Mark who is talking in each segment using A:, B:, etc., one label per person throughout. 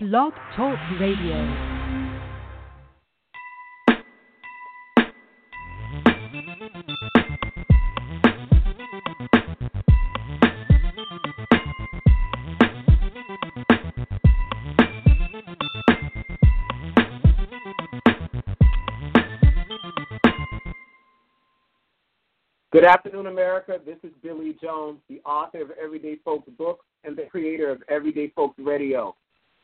A: Blog Talk Radio.
B: Good afternoon, America. This is Billy Jones, the author of Everyday Folks books and the creator of Everyday Folks Radio.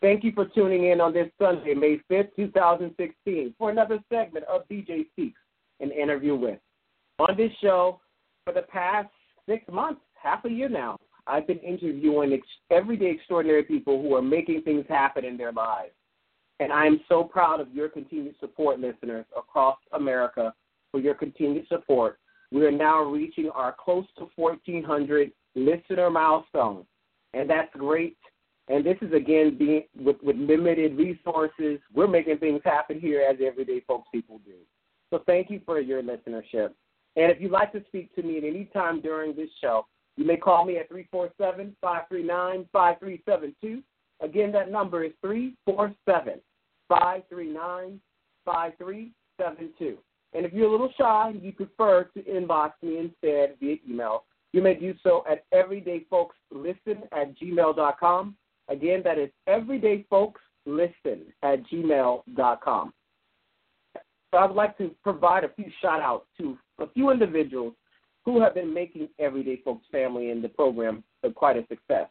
B: Thank you for tuning in on this Sunday, May 5th, 2016, for another segment of BJ Speaks, an interview with. On this show, for the past six months, half a year now, I've been interviewing ex- everyday extraordinary people who are making things happen in their lives. And I am so proud of your continued support, listeners, across America, for your continued support we are now reaching our close to 1,400 listener milestone, and that's great. And this is again being with, with limited resources. We're making things happen here as everyday folks people do. So thank you for your listenership. And if you'd like to speak to me at any time during this show, you may call me at 347 539 5372. Again, that number is 347 539 5372. And if you're a little shy, and you prefer to inbox me instead via email, you may do so at everydayfolkslisten at gmail.com. Again, that is everydayfolkslisten at gmail.com. So I would like to provide a few shout outs to a few individuals who have been making Everyday Folks Family in the program quite a success.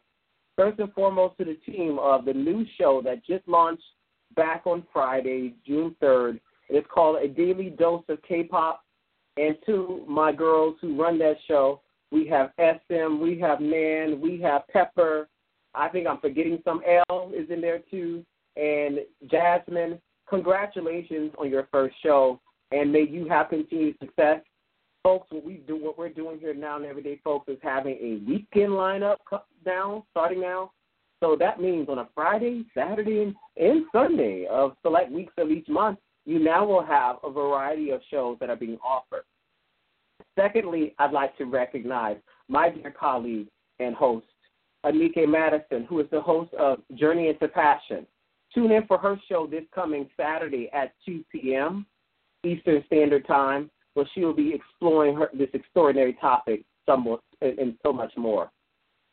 B: First and foremost, to the team of the new show that just launched back on Friday, June 3rd, it's called A Daily Dose of K-Pop. And to my girls who run that show, we have SM, we have Nan, we have Pepper. I think I'm forgetting some L is in there too. And Jasmine, congratulations on your first show, and may you have continued success. Folks, what we do, what we're doing here now in Everyday Folks is having a weekend lineup now, starting now. So that means on a Friday, Saturday, and Sunday of select weeks of each month, you now will have a variety of shows that are being offered. Secondly, I'd like to recognize my dear colleague and host, Anike Madison, who is the host of Journey into Passion. Tune in for her show this coming Saturday at 2 p.m. Eastern Standard Time, where she will be exploring her, this extraordinary topic somewhat, and so much more.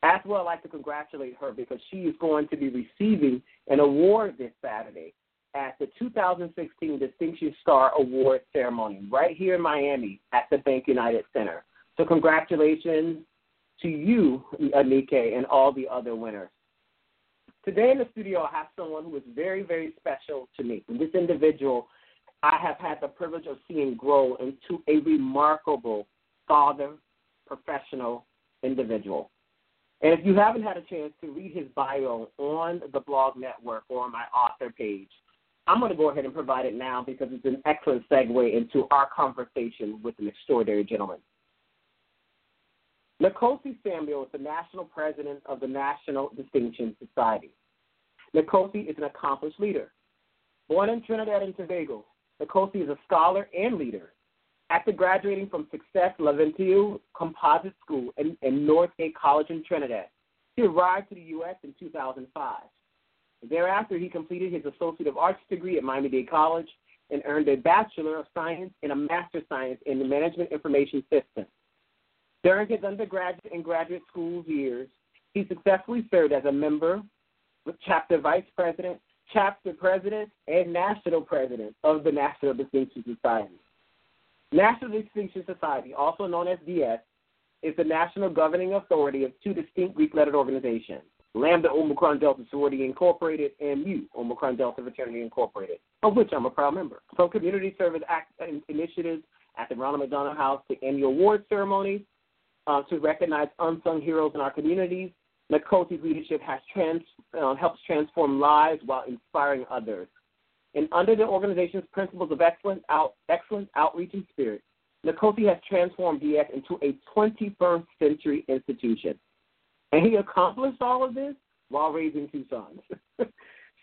B: As well, I'd like to congratulate her because she is going to be receiving an award this Saturday at the 2016 Distinction Star Award ceremony right here in Miami at the Bank United Center. So, congratulations to you, Anike, and all the other winners. Today in the studio, I have someone who is very, very special to me. This individual I have had the privilege of seeing grow into a remarkable father, professional individual. And if you haven't had a chance to read his bio on the blog network or on my author page, I'm going to go ahead and provide it now because it's an excellent segue into our conversation with an extraordinary gentleman. Nkosi Samuel is the national president of the National Distinction Society. Nkosi is an accomplished leader. Born in Trinidad and Tobago, Nkosi is a scholar and leader. After graduating from Success Laventille Composite School and, Northgate College in Trinidad, he arrived to the U.S. in 2005. Thereafter, he completed his Associate of Arts degree at Miami-Dade College and earned a Bachelor of Science and a Master of Science in Management Information Systems. During his undergraduate and graduate school years, he successfully served as a member, chapter vice president, chapter president, and national president of the National Distinction Society. National Distinction Society, also known as DS, is the national governing authority of two distinct Greek lettered organizations Lambda Omicron Delta Sorority Incorporated, and Mu Omicron Delta Fraternity Incorporated, of which I'm a proud member. From community service act- initiatives at the Ronald McDonald House to annual award ceremonies uh, to recognize unsung heroes in our communities, Nkosi's leadership has trans, uh, helps transform lives while inspiring others. And under the organization's principles of excellence, out, excellence, outreach, and spirit, Nkosi has transformed DS into a 21st century institution. And he accomplished all of this while raising two sons.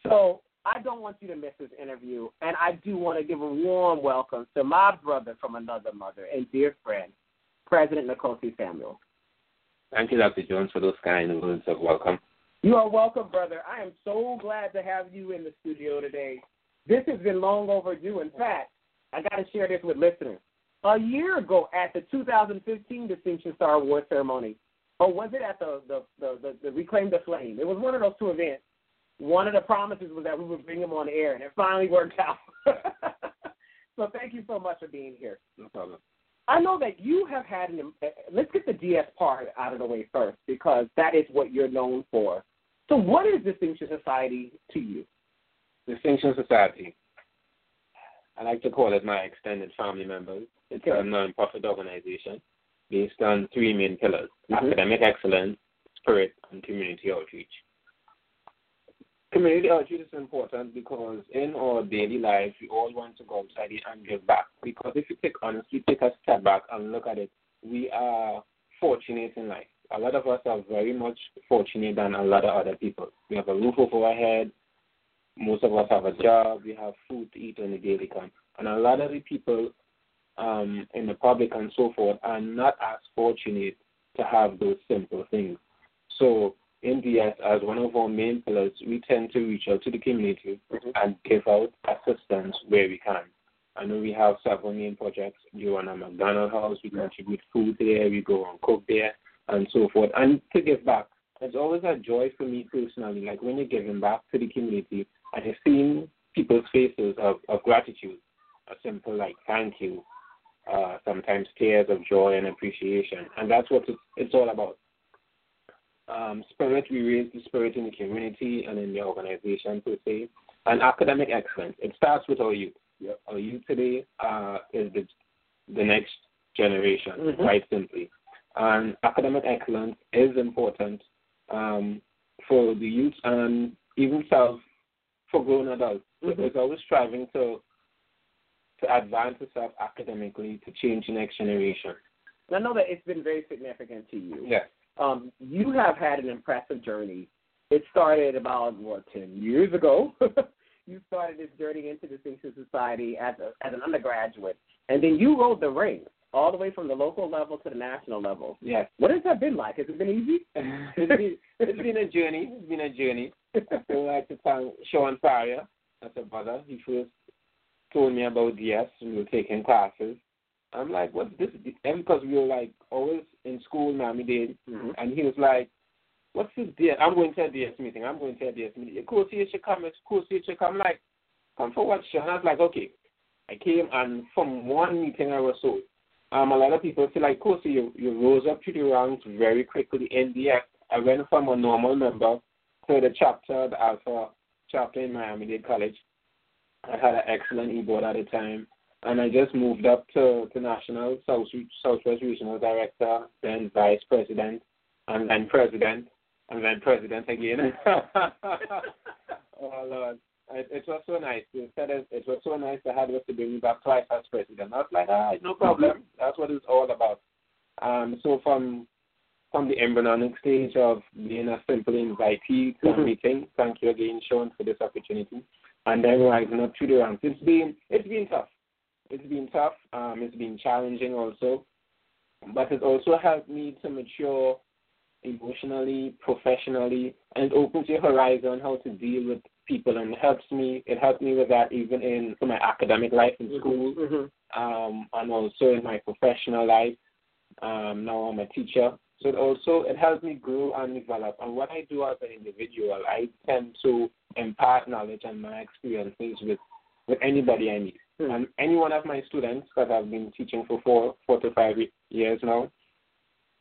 B: so I don't want you to miss this interview. And I do want to give a warm welcome to my brother from another mother and dear friend, President Nkosi Samuel.
C: Thank you, Dr. Jones, for those kind words of welcome.
B: You are welcome, brother. I am so glad to have you in the studio today. This has been long overdue. In fact, I got to share this with listeners. A year ago, at the 2015 Distinction Star Award ceremony, or was it at the the, the the the Reclaim the Flame? It was one of those two events. One of the promises was that we would bring him on air, and it finally worked out. so thank you so much for being here.
C: No problem.
B: I know that you have had an. Let's get the DS part out of the way first, because that is what you're known for. So, what is Distinction Society to you?
C: Distinction Society. I like to call it my extended family members. It's
B: Okay.
C: a non-profit organization based on three main pillars:
B: Mhm.
C: academic excellence, spirit, and community outreach. Community outreach is important because in our daily lives, we all want to go outside and give back. Because if you take honestly take a step back and look at it, we are fortunate in life. A lot of us are very much fortunate than a lot of other people. We have a roof over our head. Most of us have a job. We have food to eat on a daily come. And a lot of the people um, in the public and so forth are not as fortunate to have those simple things. So in DS, as one of our main pillars, we tend to reach out to the community
B: Mhm.
C: and give out assistance where we can. I know we have several main projects. Ronald McDonald house, we contribute food there, we go and cook there, and so forth. And to give back. It's always a joy for me personally, like when you're giving back to the community and you're seeing people's faces of, of gratitude, a simple like thank you, uh, sometimes tears of joy and appreciation. And that's what it's, it's all about. Um, spirit, we raise the spirit in the community and in the organization per se. And academic excellence, it starts with our youth.
B: Yep.
C: Our youth today uh, is the, the next generation,
B: Mhm.
C: quite simply. And academic excellence is important um, for the youth and even self for grown adults.
B: Mhm.
C: It's always striving to to advance yourself academically to change the next generation.
B: And I know that it's been very significant to you.
C: Yes.
B: Um, you have had an impressive journey. It started about what ten years ago. you started this journey into Distinction Society as a, as an undergraduate, and then you rode the ranks all the way from the local level to the national level.
C: Yes.
B: What has that been like? Has it been easy?
C: it's, been, it's been a journey. It's been a journey. I feel like to thank Sean Faria, that's a brother. He first told me about DS. We were taking classes. I'm like, what's this? And because we were like always in school, Miami Dade,
B: Mhm.
C: and he was like, what's this DS? I'm going to a DS meeting. I'm going to a DS meeting. Of course, you should come. Of course, you should come. I'm like, come for what, Sean? I was like, okay. I came, and from one meeting I was sold. Um, a lot of people say, like, Kosi, you, you rose up to the ranks very quickly in DS. I went from a normal member to the chapter, the Alpha chapter in Miami Dade College. I had an excellent e-board at the time. And I just moved up to, to national, South, Southwest Regional Director, then Vice President, and then President, and then President again. oh, Lord. It, it was so nice. Instead it was so nice to have us to bring me back twice as president. I was like, ah, no problem. That's what it's all about. Um, so from from the embryonic stage of being a simple invitee to a
B: Mhm.
C: meeting, thank you again, Sean, for this opportunity. And then rising up to the ranks. It's been it's been tough. It's been tough. Um, it's been challenging also, but it also helped me to mature emotionally, professionally, and it opens your horizon how to deal with people and it helps me. It helped me with that even in for my academic life in school,
B: Mhm.
C: um, and also in my professional life. Um, now I'm a teacher, so it also it helps me grow and develop. And what I do as an individual, I tend to impart knowledge and my experiences with with anybody I meet.
B: Hmm.
C: And any one of my students, because I've been teaching for four four to five years now,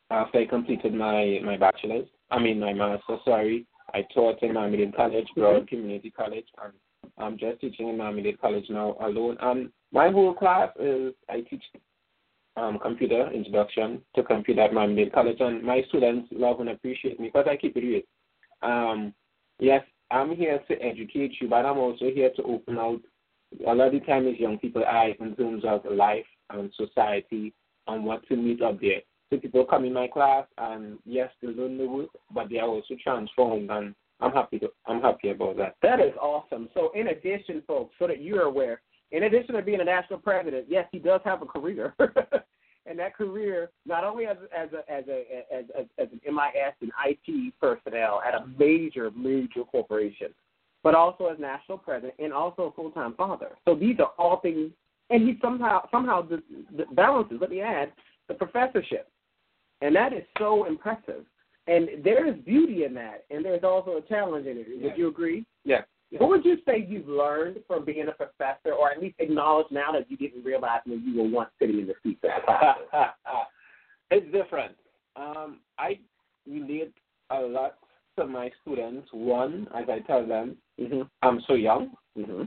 C: after I completed my my bachelor's, I mean my master's, sorry, I taught in Dade College, Broward Community College, and I'm just teaching in Dade College now alone. And my whole class is I teach um, computer introduction to computer at Dade College, and my students love and appreciate me because I keep it real. Um, yes, I'm here to educate you, but I'm also here to open out a lot of the time is young people eyes in terms of life and society and what to meet up there. So people come in my class and yes, they learn the work, but they are also transformed, and I'm happy. To, I'm happy about that.
B: That is awesome. So, in addition, folks, so that you're aware, in addition to being a national president, yes, he does have a career. and that career, not only as as a as a as, as, as an MIS and IT personnel at a major major corporation, but also as national president and also a full time father. So these are all things, and he somehow somehow the, the balances. Let me add the professorship, and that is so impressive. And there is beauty in that, and there's also a challenge in it. Would
C: Yeah.
B: you agree?
C: Yeah. yeah.
B: What would you say you've learned from being a professor, or at least acknowledge now that you didn't realize when you were once sitting in the seat of the class?
C: it's different. Um, I relate a lot to my students. One, as I tell them,
B: mm-hmm.
C: I'm so young.
B: Mm-hmm.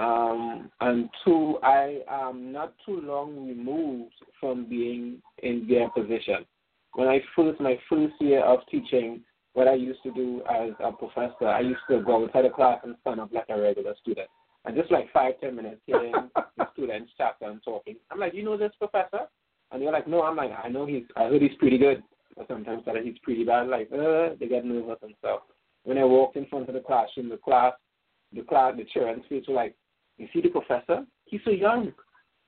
C: Um, and two, I am not too long removed from being in their position. When I first, my first year of teaching, what I used to do as a professor, I used to go outside the class and stand up like a regular student. And just like five, ten minutes hearing the students chat and talking. I'm like, you know this professor? And they're like, no. I'm like, I know he's, I heard he's pretty good. Sometimes that he's pretty bad. Like, uh, they get nervous and stuff. When I walked in front of the classroom, the class, the class, the children's face were like, you see the professor? He's so young.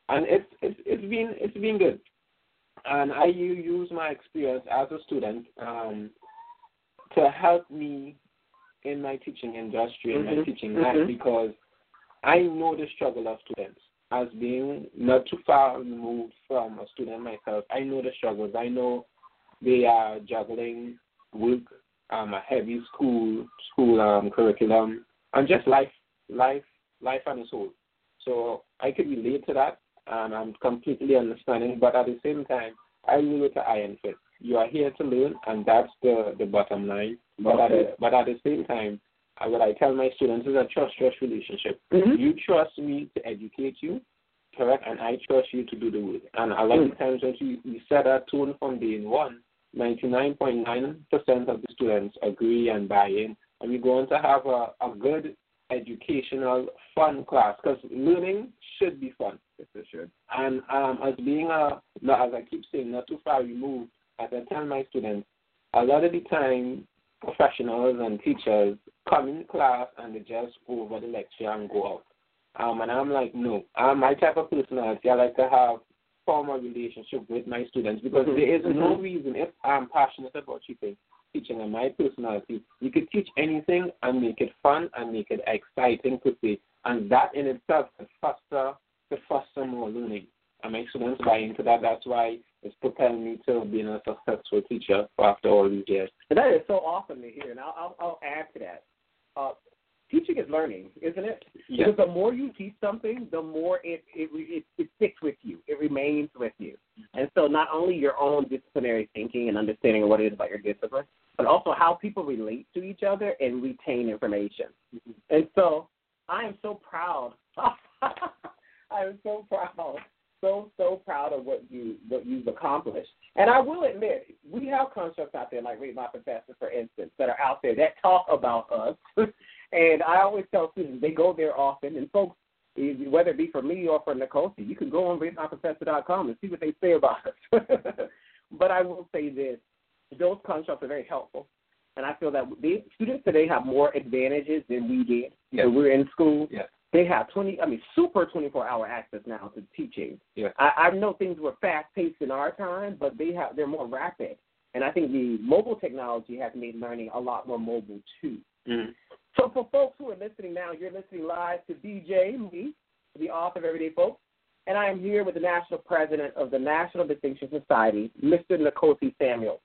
C: And it's, it's, it's been, it's been good. And I use my experience as a student um, to help me in my teaching industry and my
B: Mhm,
C: teaching
B: mhm.
C: life because I know the struggle of students. As being not too far removed from a student myself, I know the struggles. I know they are juggling work, um, a heavy school school um, curriculum, and just life, life, life its whole. So I could relate to that, and I'm completely understanding. But at the same time, I with the iron fist. You are here to learn, and that's the the bottom line. But at the, but at the same time, uh, what I tell my students is a trust trust relationship.
B: Mhm.
C: You trust me to educate you, correct, and I trust you to do the work. And a lot of
B: Mm.
C: times when you, you set that tone from day one, 99.9% of the students agree and buy in, and we're going to have a, a good educational, fun class because learning should be fun.
B: Yes, it should.
C: And um, as being a, not, as I keep saying, not too far removed, as I tell my students, a lot of the time, professionals and teachers come in class and they just go over the lecture and go out. Um, and I'm like, no, I'm my type of personality. I like to have form a relationship with my students because
B: Mhm,
C: there is no
B: mhm.
C: reason if I'm passionate about teaching, teaching and my personality, you could teach anything and make it fun and make it exciting to see, and that in itself could foster to foster more learning. And my students buy into that. That's why it's propelling me to being a successful teacher after all these years.
B: And that is so awesome to hear. And I'll, I'll, I'll add to that. Uh, teaching is learning, isn't it? Because the more you teach something, the more it, it it it sticks with you. It remains with you. And so not only your own disciplinary thinking and understanding of what it is about your discipline, but also how people relate to each other and retain information. Mm-hmm. And so I am so proud. I am so proud, so so proud of what you what you've accomplished. And I will admit, we have constructs out there like Rate My Professor, for instance, that are out there that talk about us. and I always tell students they go there often, and folks, whether it be for me or for Nicole, you can go on ratemyprofessor.com and see what they say about us. but I will say this: those constructs are very helpful. And I feel that the students today have more advantages than we did
C: Yes.
B: when we were in school.
C: Yes.
B: They have twenty, I mean, super twenty-four hour access now to teaching.
C: Yes.
B: I, I know things were fast paced in our time, but they have they're more rapid. And I think the mobile technology has made learning a lot more mobile too.
C: Mm.
B: So for folks who are listening now, you're listening live to BJ me, the author of Everyday Folks, and I am here with the national president of the National Distinction Society, Mr. Nkosi Samuel.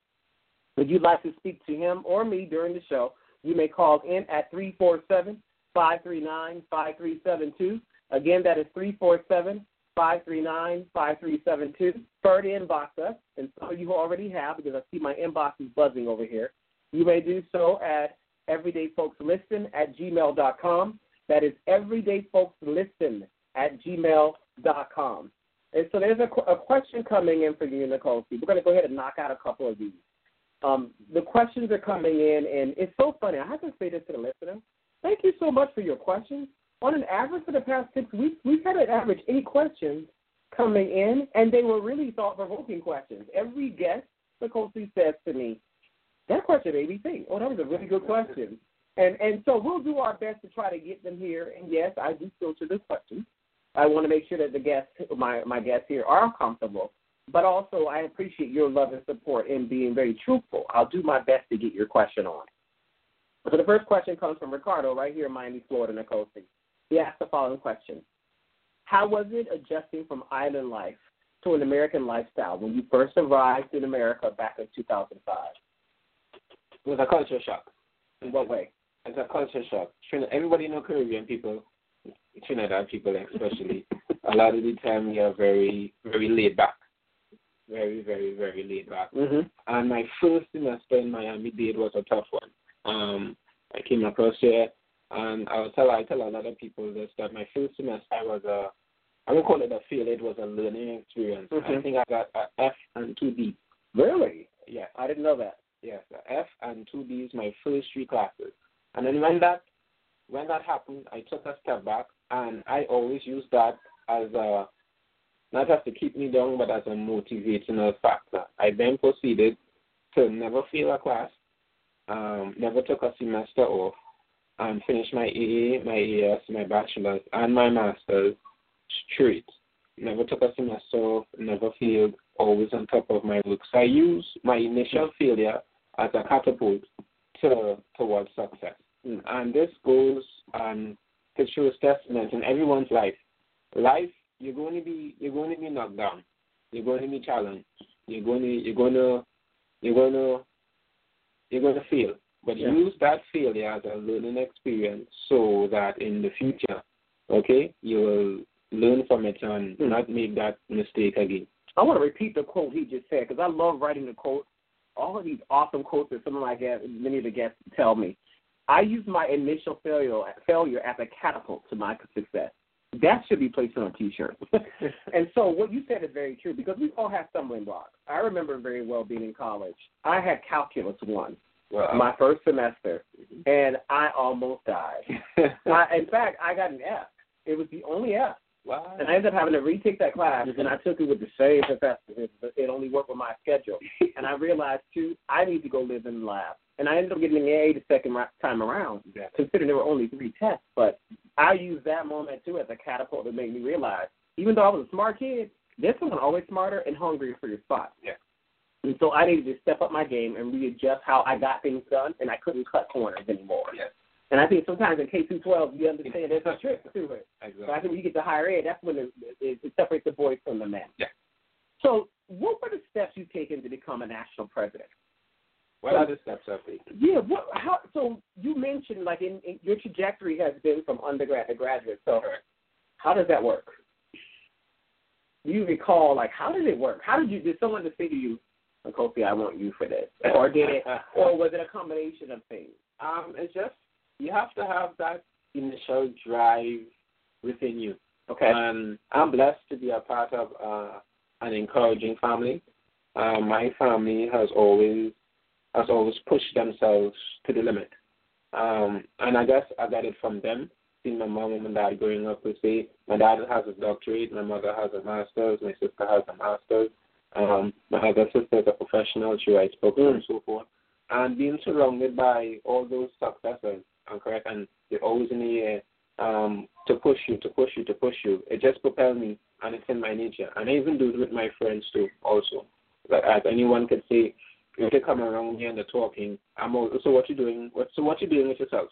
B: Would you like to speak to him or me during the show? You may call in at 347 539 5372. Again, that is 347 539 5372. Third inbox us, and some of you already have because I see my inbox is buzzing over here. You may do so at everydayfolkslisten at gmail.com. That is everydayfolkslisten at gmail.com. And so there's a, a question coming in for you, Nicole. We're going to go ahead and knock out a couple of these. Um, the questions are coming in, and it's so funny. I have to say this to the listener. Thank you so much for your questions. On an average for the past six weeks, we've had an average eight questions coming in, and they were really thought-provoking questions. Every guest, Nicole says to me, that question made me think. Oh, that was a really good question. And and so we'll do our best to try to get them here. And yes, I do filter the questions. I want to make sure that the guests, my my guests here, are comfortable but also I appreciate your love and support in being very truthful. I'll do my best to get your question on. So the first question comes from Ricardo right here in Miami, Florida, Nicole. He asked the following question. How was it adjusting from island life to an American lifestyle when you first arrived in America back in 2005?
C: It was a culture shock.
B: In what way?
C: It's a culture shock. Everybody know Caribbean people, Trinidad people especially. a lot of the time we are very, very laid back. Very, very, very laid back.
B: Mm-hmm.
C: And my first semester in Miami Dade was a tough one. Um, I came across here, and I will tell I tell a lot of people this that my first semester I was a I won't call it a fail. It was a learning experience.
B: Mhm.
C: I think I got a F and two D.
B: Really?
C: Yeah.
B: I didn't know that.
C: Yes, a F and two Ds. My first three classes, and then when that when that happened, I took a step back, and I always use that as a not just to keep me down, but as a motivational factor. I then proceeded to never fail a class, um, never took a semester off, and finished my AA, my AS, my bachelor's, and my master's straight. Never took a semester off, never failed, always on top of my work. So I use my initial failure as a catapult to towards success.
B: Mm.
C: And this goes um, to show testament in everyone's life. Life, you're going to be you're going to be knocked down. You're going to be challenged. You're going to you're going to you're going to you're going to fail. But
B: Yeah.
C: use that failure as a learning experience so that in the future, okay, you will learn from it and
B: Hmm.
C: not make that mistake again.
B: I want to repeat the quote he just said because I love writing the quote. All of these awesome quotes that some of my guests, many of the guests tell me. I use my initial failure failure as a catapult to my success. That should be placed on a T-shirt. and so what you said is very true because we all have stumbling blocks. I remember very well being in college. I had calculus one
C: Well,
B: my first semester, mm-hmm. and I almost died. I, in fact, I got an F. It was the only F.
C: wow.
B: And I ended up having to retake that class, and I took it with the same professor. It, it only worked with my schedule. And I realized, too, I need to go live in the lab. And I ended up getting an A the second time around,
C: Yeah.
B: considering there were only three tests. But I used that moment, too, as a catapult to make me realize, even though I was a smart kid, there's someone always smarter and hungrier for your spot.
C: Yeah.
B: And so I needed to step up my game and readjust how I got things done, and I couldn't cut corners anymore.
C: Yes.
B: And I think sometimes in K through 12, you understand there's a trick to it. So I think when you get to higher ed, that's when it, it, it separates the boys from the men.
C: Yeah.
B: So, what were the steps you've taken to become a national president?
C: What are the steps take?
B: Yeah. What? How? So you mentioned like in, in your trajectory has been from undergrad to graduate. So
C: Correct.
B: how does that work? Do you recall like how did it work? How did you? Did someone just say to you, Kofi, I want you for this, or did it? Or was it a combination of things?
C: Um, it's just you have to have that initial drive within you.
B: Okay.
C: And I'm blessed to be a part of uh, an encouraging family. Uh, my family has always has always pushed themselves to the limit. Um, and I guess I got it from them. Seeing my mom and my dad growing up, we say my dad has a doctorate, my mother has a master's, my sister has a master's. Um, my other sister is a professional, she writes books and so forth. And being surrounded by all those successors, I'm correct, and they're always in the air um, to push you, to push you, to push you. It just propels me, and it's in my nature. And I even do it with my friends too, also. Like as anyone could say, if they come around me and they're talking, I'm all, so what you doing? What so what you doing with yourself?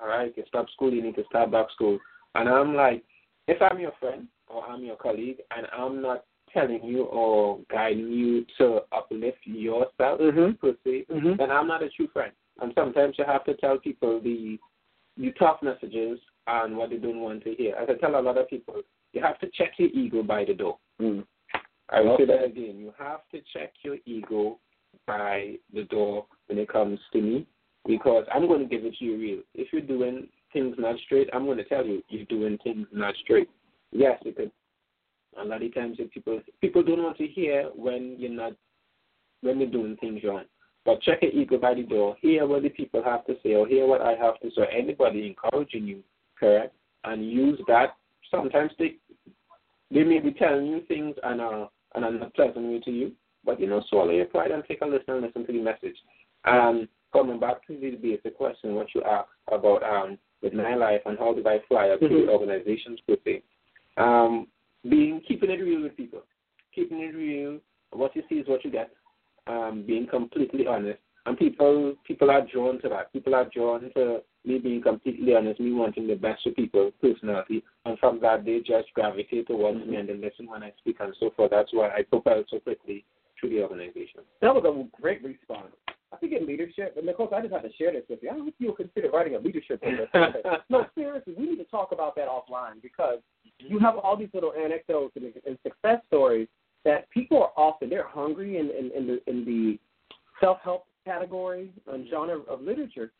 C: All right, you can stop school, you need to start back school. And I'm like, if I'm your friend or I'm your colleague, and I'm not telling you or guiding you to uplift yourself
B: Mm-hmm.
C: per se,
B: Mm-hmm.
C: then I'm not a true friend. And sometimes you have to tell people the the tough messages and what they don't want to hear. As I tell a lot of people, you have to check your ego by the door.
B: Mm.
C: I will say that again. You have to check your ego by the door when it comes to me because I'm going to give it to you real. If you're doing things not straight, I'm going to tell you you're doing things not straight. Yes, because a lot of times people people don't want to hear when you're not when you're doing things wrong. But check your ego by the door. Hear what the people have to say or hear what I have to say. Anybody encouraging you, correct? And use that. Sometimes they they may be telling you things and uh and are not pleasant way to you. But you know, swallow your pride and take a listen and listen to the message. And coming back to the basic question, what you asked about um with my life and how did I fly up to organizations per se. Um being keeping it real with people. Keeping it real what you see is what you get. Um, being completely honest, and people people are drawn to that. People are drawn to me being completely honest, me wanting the best for people personally, and from that they just gravitate towards mm-hmm. me and they listen when I speak and so forth. That's why I propelled so quickly through the organization.
B: That was a great response. I think in leadership, and of course I just have to share this with you. I don't know if you'll consider writing a leadership book. no, seriously, we need to talk about that offline because you have all these little anecdotes and, and success stories that people are often they're hungry in in, in the in the self help category and genre of literature.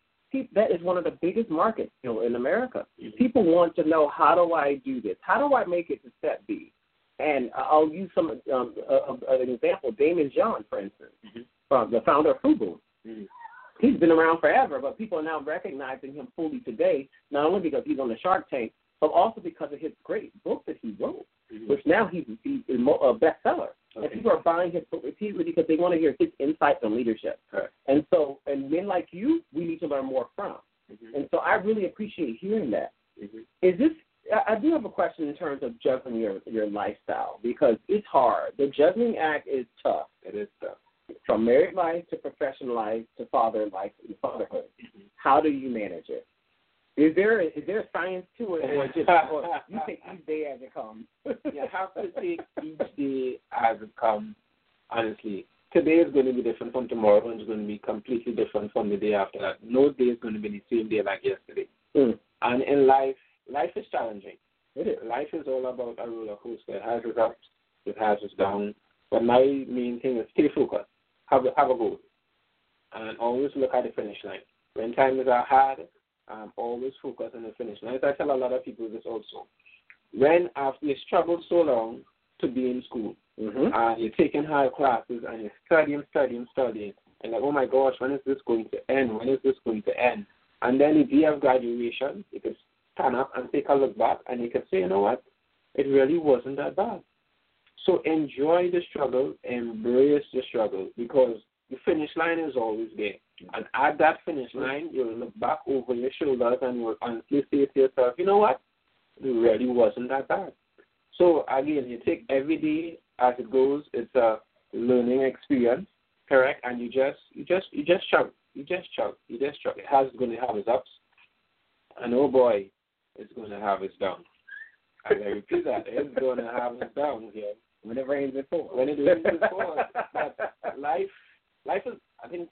B: That is one of the biggest markets you know, in America. Mm-hmm. People want to know how do I do this? How do I make it to step B? And I'll use some um, uh, an example. Daymond John, for instance, mm-hmm. from the founder of FUBU. Mm-hmm. He's been around forever, but people are now recognizing him fully today, not only because he's on the Shark Tank, but also because of his great book that he wrote, mm-hmm. which now he's, he's a bestseller. Okay. And people are buying his book repeatedly because they want to hear his insights on leadership.
C: Right.
B: And so, and men like you, we need to learn more from.
C: Mm-hmm.
B: And so, I really appreciate hearing that.
C: Mm-hmm.
B: Is this? I do have a question in terms of juggling your your lifestyle because it's hard. The juggling act is tough.
C: It is tough.
B: From married life to professional life to father life and fatherhood.
C: Mm-hmm.
B: How do you manage it? Is there is there science to it, or just or you take each day as it comes?
C: you have to take each day as it comes. Honestly, today is going to be different from tomorrow, and it's going to be completely different from the day after that. No day is going to be the same day like yesterday.
B: Mm.
C: And in life, life is challenging.
B: It is.
C: Life is all about a roller coaster. It has its ups, it has its downs. But my main thing is stay focused. Have a, have a goal, and always look at the finish line. When times are hard, um, always focus on the finish line. As I tell a lot of people this also. When after you struggled so long to be in school,
B: mm-hmm.
C: uh, you're taking higher classes and you're studying, studying, studying, and like, oh my gosh, when is this going to end? When is this going to end? And then if you have graduation, you can stand up and take a look back and you can say, you know what? It really wasn't that bad. So enjoy the struggle, embrace the struggle because the finish line is always there. And at that finish line, you'll look back over your shoulders and you'll honestly say to yourself, you know what? It really wasn't that bad. So again, you take every day as it goes. It's a learning experience, correct? And you just, you just, you just chug, you just chug, you just chug. It has going to have its ups, and oh boy, it's going to have its downs. I repeat that, it's going to have its downs here.
B: When it rains, it pours.
C: When it rains, it pours. but life, life is, I think,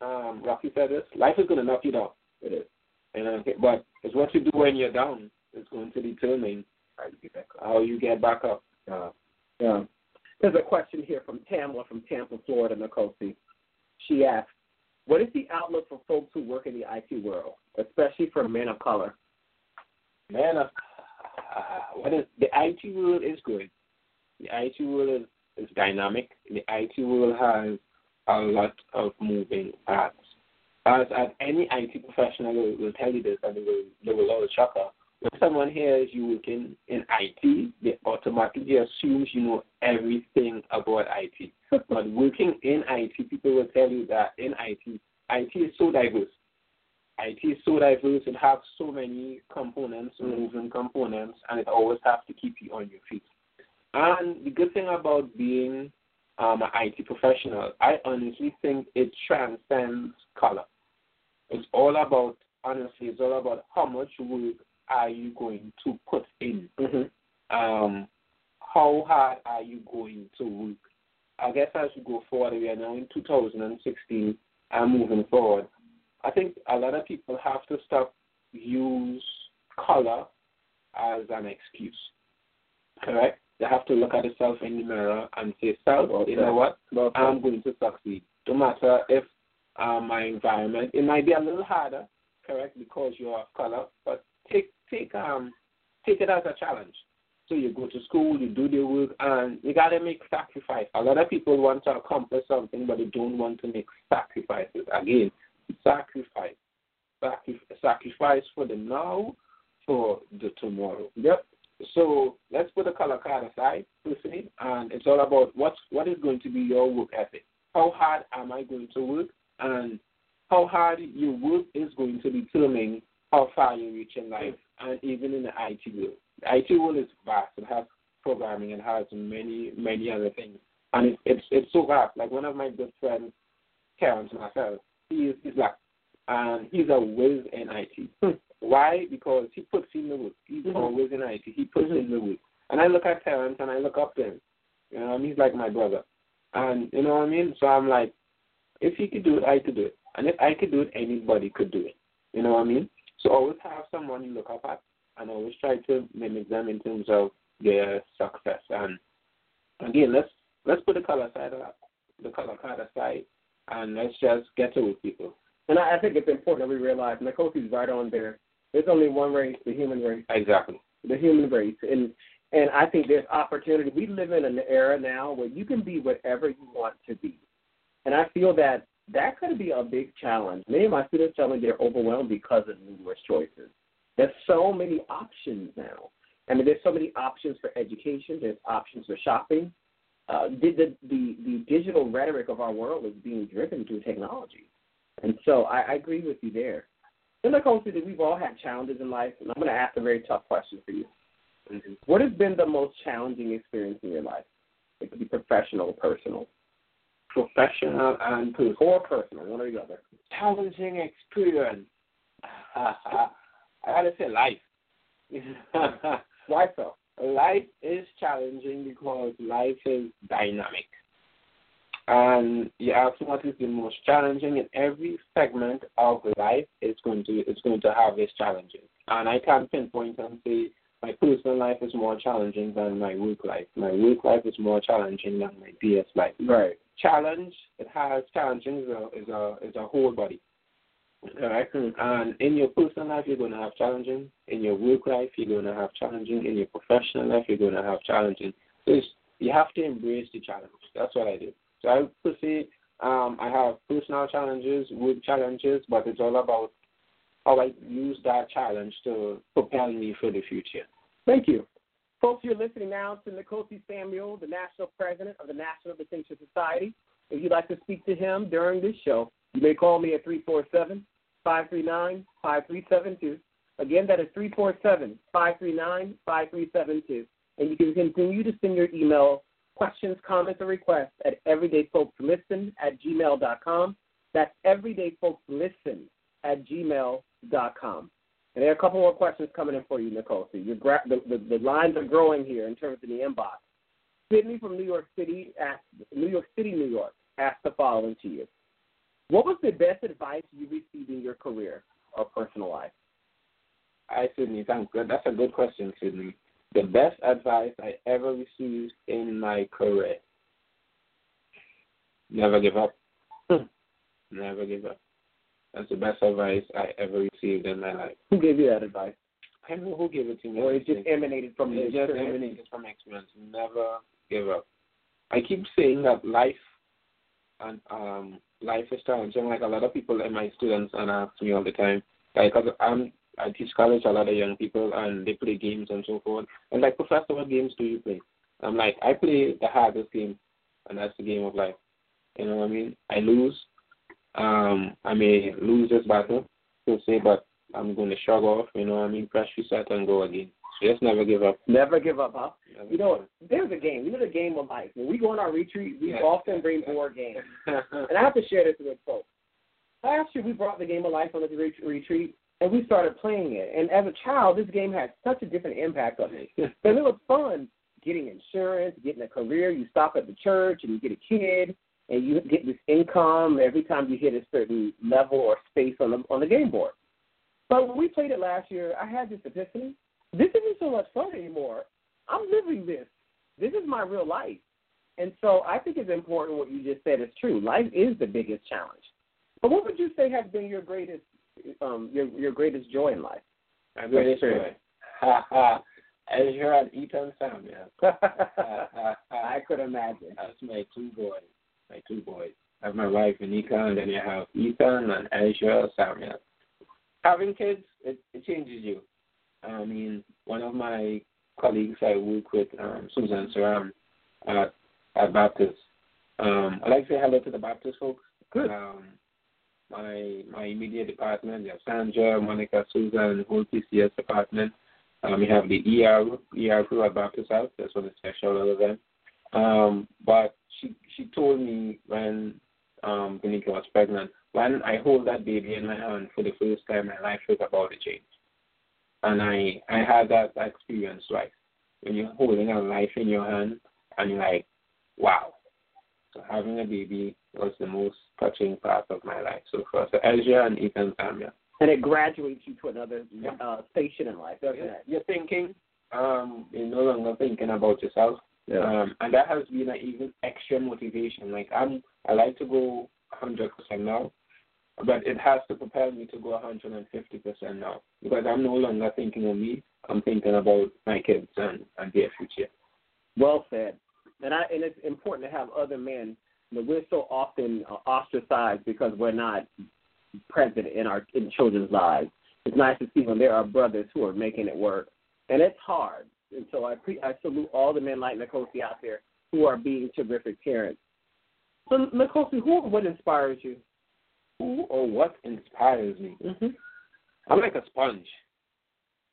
C: um, Rocky said this, life is going to knock you down.
B: It is.
C: And, uh, but it's what you do when you're down is going to determine
B: how you get back up.
C: How you get back up.
B: Uh, yeah. There's a question here from Tamla from Tampa, Florida, Nkosi. She asks, what is the outlook for folks who work in the IT world, especially for men of color?
C: Men of uh, what is the IT world is good. The IT world is, is dynamic. The IT world has a lot of moving parts. As, as any IT professional will, will tell you this, and they will, they will always chuckle. When someone hears you working in IT, they automatically assumes you know everything about IT. but working in IT, people will tell you that in IT, IT is so diverse. IT is so diverse, it has so many components, moving components, and it always has to keep you on your feet. And the good thing about being um, an IT professional, I honestly think it transcends color. It's all about, honestly, it's all about how much work are you going to put in.
B: Mm-hmm.
C: Um, how hard are you going to work? I guess as we go forward, we are now in 2016 and moving forward. I think a lot of people have to stop use color as an excuse. Correct? They have to look at themselves in the mirror and say, self, okay. you know what?
B: Okay.
C: I'm going to succeed. No matter if uh, my environment, it might be a little harder, correct, because you're of color, but take take um take it as a challenge. So you go to school, you do the work, and you gotta make sacrifice. A lot of people want to accomplish something, but they don't want to make sacrifices. Again, sacrifice, sacrifice for the now, for the tomorrow.
B: Yep.
C: So let's put the color card aside, see, and it's all about what's what is going to be your work ethic. How hard am I going to work, and how hard your work is going to determine how far you reach in life, and even in the IT world. The IT world is vast; it has programming, and has many many other things. and it, it's it's so vast. Like one of my good friends, Terrence Marcel, he is he's black, and he's a whiz in IT. Why? Because he puts in the work. He's mm-hmm. always in IT. He puts mm-hmm. in the work. And I look at Terrence and I look up to him. You know, and he's like my brother. And you know what I mean? So I'm like, if he could do it, I could do it. And if I could do it, anybody could do it. You know what I mean? So always have someone you look up at and always try to mimic them in terms of their success. And again, let's let's put the color side of, the color card aside and let's just get to with people.
B: And I, I think it's important that we realize, and the coach is right on there. There's only one race, the human race.
C: Exactly.
B: The human race, and and I think there's opportunity. We live in an era now where you can be whatever you want to be, and I feel that that could be a big challenge. Many of my students tell me they're overwhelmed because of numerous choices. There's so many options now. I mean, there's so many options for education. There's options for shopping. Uh, the, the the digital rhetoric of our world is being driven through technology, and so I, I agree with you there. And like I said, we've all had challenges in life, and I'm going to ask a very tough question for you. Mm-hmm. What has been the most challenging experience in your life? It could be professional or personal.
C: Professional and personal.
B: Or personal, one or the other.
C: Challenging experience. I gotta say life.
B: Why so?
C: Life is challenging because life is dynamic. And you ask what is the most challenging in every segment of life is going to it's going to have its challenges. And I can't pinpoint and say my personal life is more challenging than my work life. My work life is more challenging than my DS life.
B: Right.
C: Challenge, it has challenging is a is a is a whole body. All right. Hmm. And in your personal life you're gonna have challenging. In your work life you're gonna have challenging. In your professional life you're gonna have challenging. So you have to embrace the challenge. That's what I do. So I would say um, I have personal challenges, work challenges, but it's all about how I use that challenge to propel me for the future.
B: Thank you. Folks, you're listening now to Nkosi Samuel, the National President of the National Distinction Society. If you'd like to speak to him during this show, you may call me at 347 539 5372. Again, that is 347 539 5372. And you can continue to send your email questions, comments, or requests at everydayfolkslisten at gmail.com. That's everydayfolkslisten at gmail.com. And there are a couple more questions coming in for you, Nicole. So gra- the, the, the lines are growing here in terms of the inbox. Sydney from New York City, asked, New York City, New York, asked the following to you: What was the best advice you received in your career or personal life?
C: Hi, Sydney. Thanks. That's a good question, Sydney. The best advice I ever received in my career: Never give up. Never give up. That's the best advice I ever received in my life.
B: Who gave you that advice?
C: I don't know who gave it to me.
B: Or it just emanated from
C: it just emanated from experience. Never give up. I keep saying that life and um life is challenging. Like a lot of people and my students and ask me all the time. Like I'm I teach college a lot of young people and they play games and so forth. And like professor, what games do you play? I'm like, I play the hardest game and that's the game of life. You know what I mean? I lose, um, I may lose this battle, to say, but I'm going to shrug off, you know what I mean? Press reset and go again. So just never give up.
B: Never give up, huh? Never you know, there's a game. You know the game of life. When we go on our retreat, we often bring board games. and I have to share this with folks. Last year, we brought the game of life on the retreat, and we started playing it. And as a child, this game had such a different impact on me. Because it was fun getting insurance, getting a career. You stop at the church and you get a kid, and you get this income every time you hit a certain level or space on the on the game board. But when we played it last year, I had this epiphany. This isn't so much fun anymore. I'm living this. This is my real life. And so I think it's important what you just said is true. Life is the biggest challenge. But what would you say has been your greatest um your your greatest joy in life?
C: My greatest joy. Ha ha. As you're at Ethan Samuel.
B: I could imagine.
C: That's my two boys my two boys. I have my wife Anika, and then you have Ethan and Aisha Samuel. Having kids, it, it changes you. I mean, one of my colleagues I work with, um, Susan Saram, at, at Baptist. Um, I'd like to say hello to the Baptist folks.
B: Good.
C: Um, my my immediate department, you have Sandra, Monica, Susan, and the whole PCS department. Um, we have the ER ER crew at Baptist Health. That's one of the special them. Um, but she she told me when um Benika was pregnant, when I hold that baby in my hand for the first time, my life was about to change. And I I had that experience right when you're holding a life in your hand and you're like, wow. So having a baby was the most touching part of my life so far. So Ezra and Ethan Samuel.
B: And it graduates you to another uh, station in life, doesn't it?
C: You're thinking, um, you're no longer thinking about yourself.
B: Yeah.
C: Um, and that has been an even extra motivation. Like I'm, I like to go 100% now, but it has to propel me to go 150% now because I'm no longer thinking of me. I'm thinking about my kids and, and their future.
B: Well said. And I and it's important to have other men. We're so often uh, ostracized because we're not present in our in children's lives. It's nice to see when there are brothers who are making it work, and it's hard. And so I pre- I salute all the men like Nkosi out there who are being terrific parents. So Nkosi, who what inspires you?
C: Who or what inspires me?
B: Mm-hmm.
C: I'm like a sponge.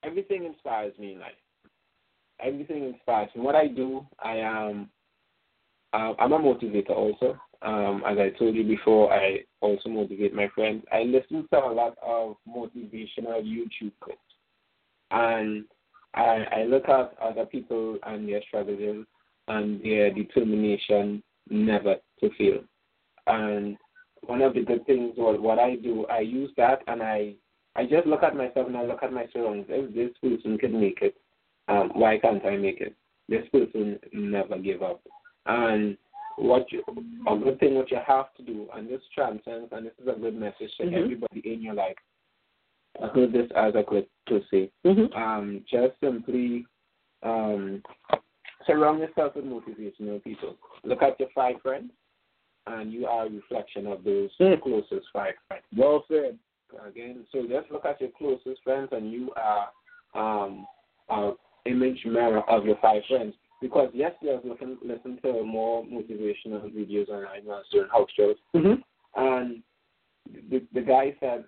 C: Everything inspires me in life. Everything inspires me. What I do, I am. Um, I'm a motivator also. Um, as I told you before, I also motivate my friends. I listen to a lot of motivational YouTube clips, and I, I look at other people and their struggles and their determination never to fail. And one of the good things was what I do, I use that and I I just look at myself and I look at my surroundings. If this person can make it, um, why can't I make it? This person never give up. And what you, a good thing what you have to do, and this transcends, and this is a good message to
B: Mhm.
C: everybody in your life. I heard this as a clip to say.
B: Mm-hmm.
C: Um, just simply um, surround yourself with motivational people. Look at your five friends, and you are a reflection of those
B: Mm.
C: closest five friends.
B: Well said.
C: Again, so just look at your closest friends, and you are um, a image mirror of your five friends. Because yesterday I was looking, listening to more motivational videos online. I was doing house shows,
B: Mm-hmm.
C: and the the guy said,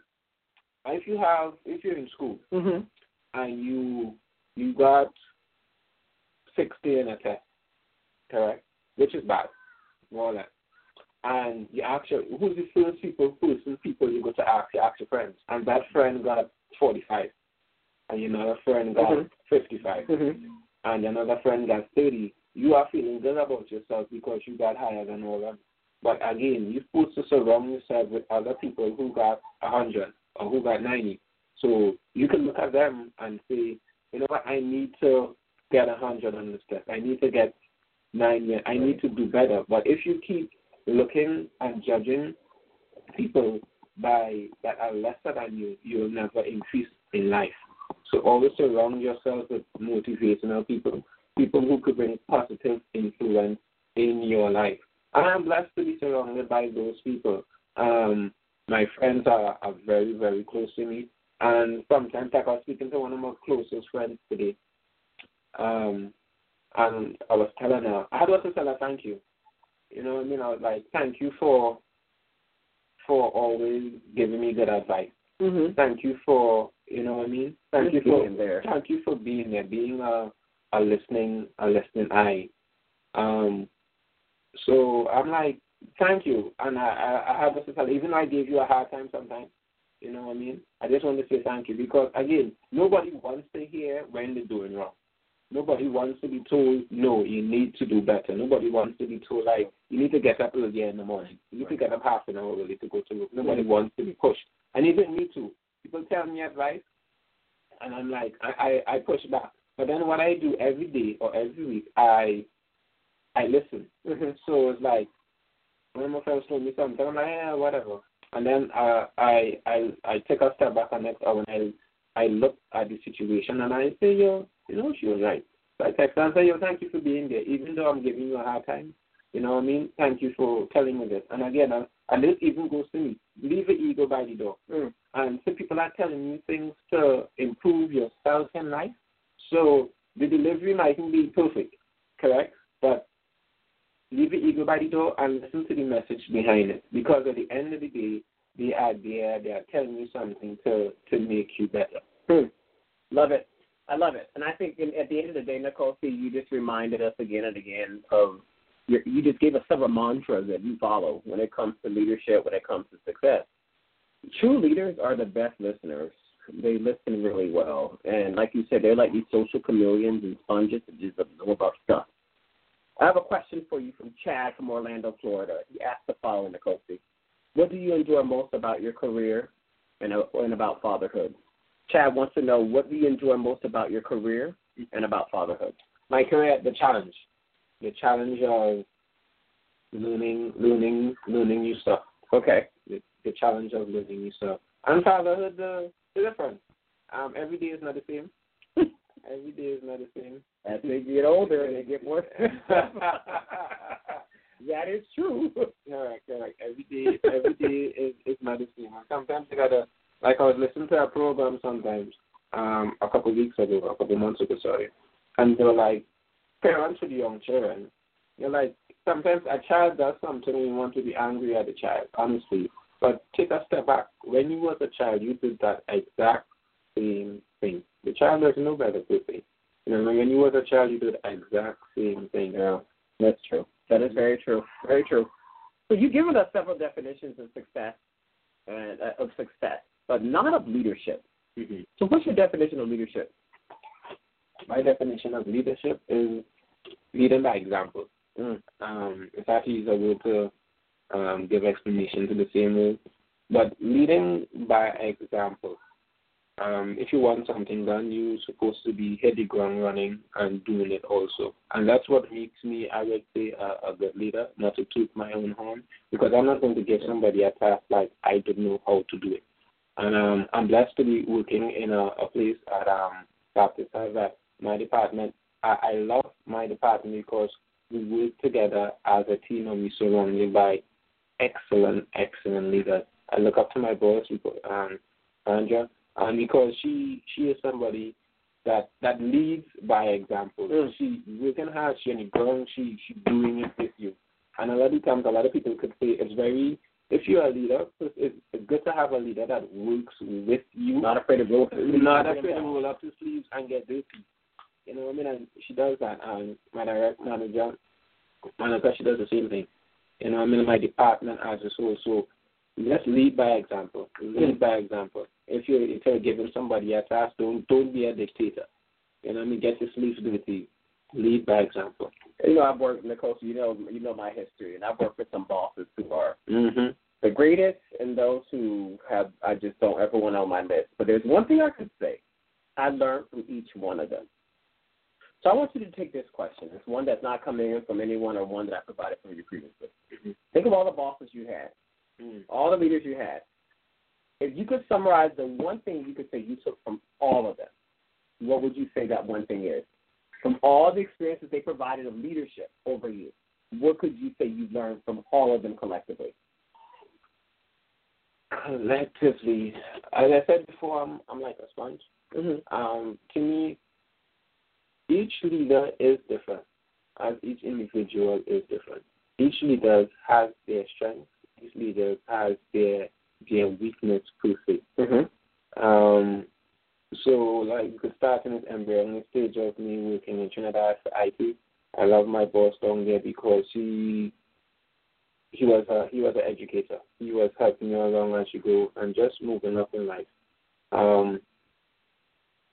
C: if you have, if you're in school
B: Mm-hmm.
C: and you you got sixty in a test, correct? Which is bad, more or less. And you ask your who's the first people who's the people you go to ask, you ask your friends. And that friend got forty five. And another friend got
B: Mhm.
C: fifty five.
B: Mm-hmm.
C: And another friend got thirty. You are feeling good about yourself because you got higher than all of them. But again, you're supposed to surround yourself with other people who got a hundred or who got ninety. So you can look at them and say, you know what, I need to get a hundred on this test. I need to get ninety. I need to do better. But if you keep looking and judging people by that are lesser than you, you'll never increase in life. So always surround yourself with motivational people, people who could bring positive influence in your life. And I'm blessed to be surrounded by those people. Um, my friends are, are very, very close to me. And sometimes I was speaking to one of my closest friends today. Um, and I was telling her, I had to tell her thank you. You know what I mean? I was like, thank you for for always giving me good advice.
B: Mm-hmm.
C: Thank you for, you know what I mean? Thank you for
B: being there.
C: thank you for being there, being a a listening a listening eye. Um, so I'm like, thank you, and I I, I have to tell, even I gave you a hard time sometimes, you know what I mean? I just want to say thank you because again, nobody wants to hear when they're doing wrong. Nobody wants to be told, no, you need to do better. Nobody wants to be told, like, you need to get up earlier in the morning. You need to get up half an hour early to go to work. Nobody wants to be pushed. And even me too. People tell me advice, and I'm like, I, I, I push back. But then what I do every day or every week, I I listen.
B: Mm-hmm.
C: So it's like, when my friends told me something, I'm like, yeah, whatever. And then uh, I I I take a step back and next hour and I I look at the situation and I say, yo, you know, she was right. So I text her and say, yo, thank you for being there, even though I'm giving you a hard time. You know what I mean? Thank you for telling me this. And again, uh, and this even goes to me. Leave the ego by the door.
B: Mm.
C: And some people are telling you things to improve yourself in life. So the delivery mightn't be perfect, correct? But leave the ego by the door and listen to the message behind it. Because at the end of the day, they are there, they are telling you something to, to make you better.
B: Hmm. Love it. I love it. And I think in, at the end of the day, Nkosi, you just reminded us again and again of you you just gave us several mantras that you follow when it comes to leadership, when it comes to success. True leaders are the best listeners. They listen really well, and like you said, they're like these social chameleons and sponges that just absorb our stuff. I have a question for you from Chad from Orlando, Florida. He asked the following, Nkosi. What do you enjoy most about your career and, uh, and about fatherhood? Chad wants to know what do you enjoy most about your career and about fatherhood?
C: My career, the challenge, the challenge of learning, learning, learning new stuff.
B: Okay.
C: The, the challenge of learning new stuff. And fatherhood, uh, is different. Um, every day is not the same. every day is not the same.
B: As they get older, they get more. that is true.
C: Correct, correct. Every day, every day is is not the same. And sometimes you gotta, like I was listening to a program sometimes, um, a couple of weeks ago, a couple of months ago, sorry, and they were like, parents with young children, you're like, sometimes a child does something and you want to be angry at the child, honestly. But take a step back. When you was a child, you did that exact same thing. The child doesn't know better, se. You know, when you was a child, you did the exact same thing.
B: Yeah, that's true. That is very true. Very true. So you've given us several definitions of success and uh, of success, but not of leadership.
C: Mm-hmm.
B: So what's your definition of leadership?
C: My definition of leadership is leading by example.
B: Mm.
C: Um, it's actually easier way to um, give explanation to the same way, but leading by example. Um, if you want something done, you're supposed to be hit the ground running and doing it also. And that's what makes me, I would say, a, a good leader, not to toot my own horn, because I'm not going to give somebody a task like I don't know how to do it. And um, I'm blessed to be working in a, a place at um, Baptist that my department, I, I love my department because we work together as a team and we're surrounded by excellent, excellent leaders. I look up to my boss, um, Andrea, and because she she is somebody that that leads by example.
B: Mm.
C: She working hard, she on the ground, she she doing it with you. And a lot of times, a lot of people could say it's very if you're a leader, it's, it's good to have a leader that works with you,
B: Not afraid to roll.
C: not afraid to roll up his sleeves and get dirty. You know what I mean? And she does that. And my direct manager, Monica, she does the same thing. You know I mean? My department as a so so let's lead by example. Lead by example. If you're if you're giving somebody a task, don't don't be a dictator. You know I mean? Get your sleeves dirty. Lead by example.
B: You know, I've worked, Nkosi, so you know, you know my history, and I've worked with some bosses who are
C: Mhm.
B: the greatest and those who have I just don't ever want on my list. But there's one thing I could say. I learned from each one of them. So I want you to take this question. It's one that's not coming in from anyone or one that I provided from you previously.
C: Mhm.
B: Think of all the bosses you had,
C: Mm.
B: all the leaders you had. If you could summarize the one thing you could say you took from all of them, what would you say that one thing is? From all the experiences they provided of leadership over you, what could you say you learned from all of them collectively?
C: Collectively, as I said before, I'm I'm like a sponge.
B: Mm-hmm.
C: Um, to me, each leader is different, as each individual is different. Each leader has their strengths. Each leader has their their weakness per se.
B: Mm-hmm.
C: Um, so, like, you could start in this embryonic stage of me working in Trinidad for IT. I love my boss down there because he he was a he was an educator. He was helping me along as you go and just moving up in life. Um,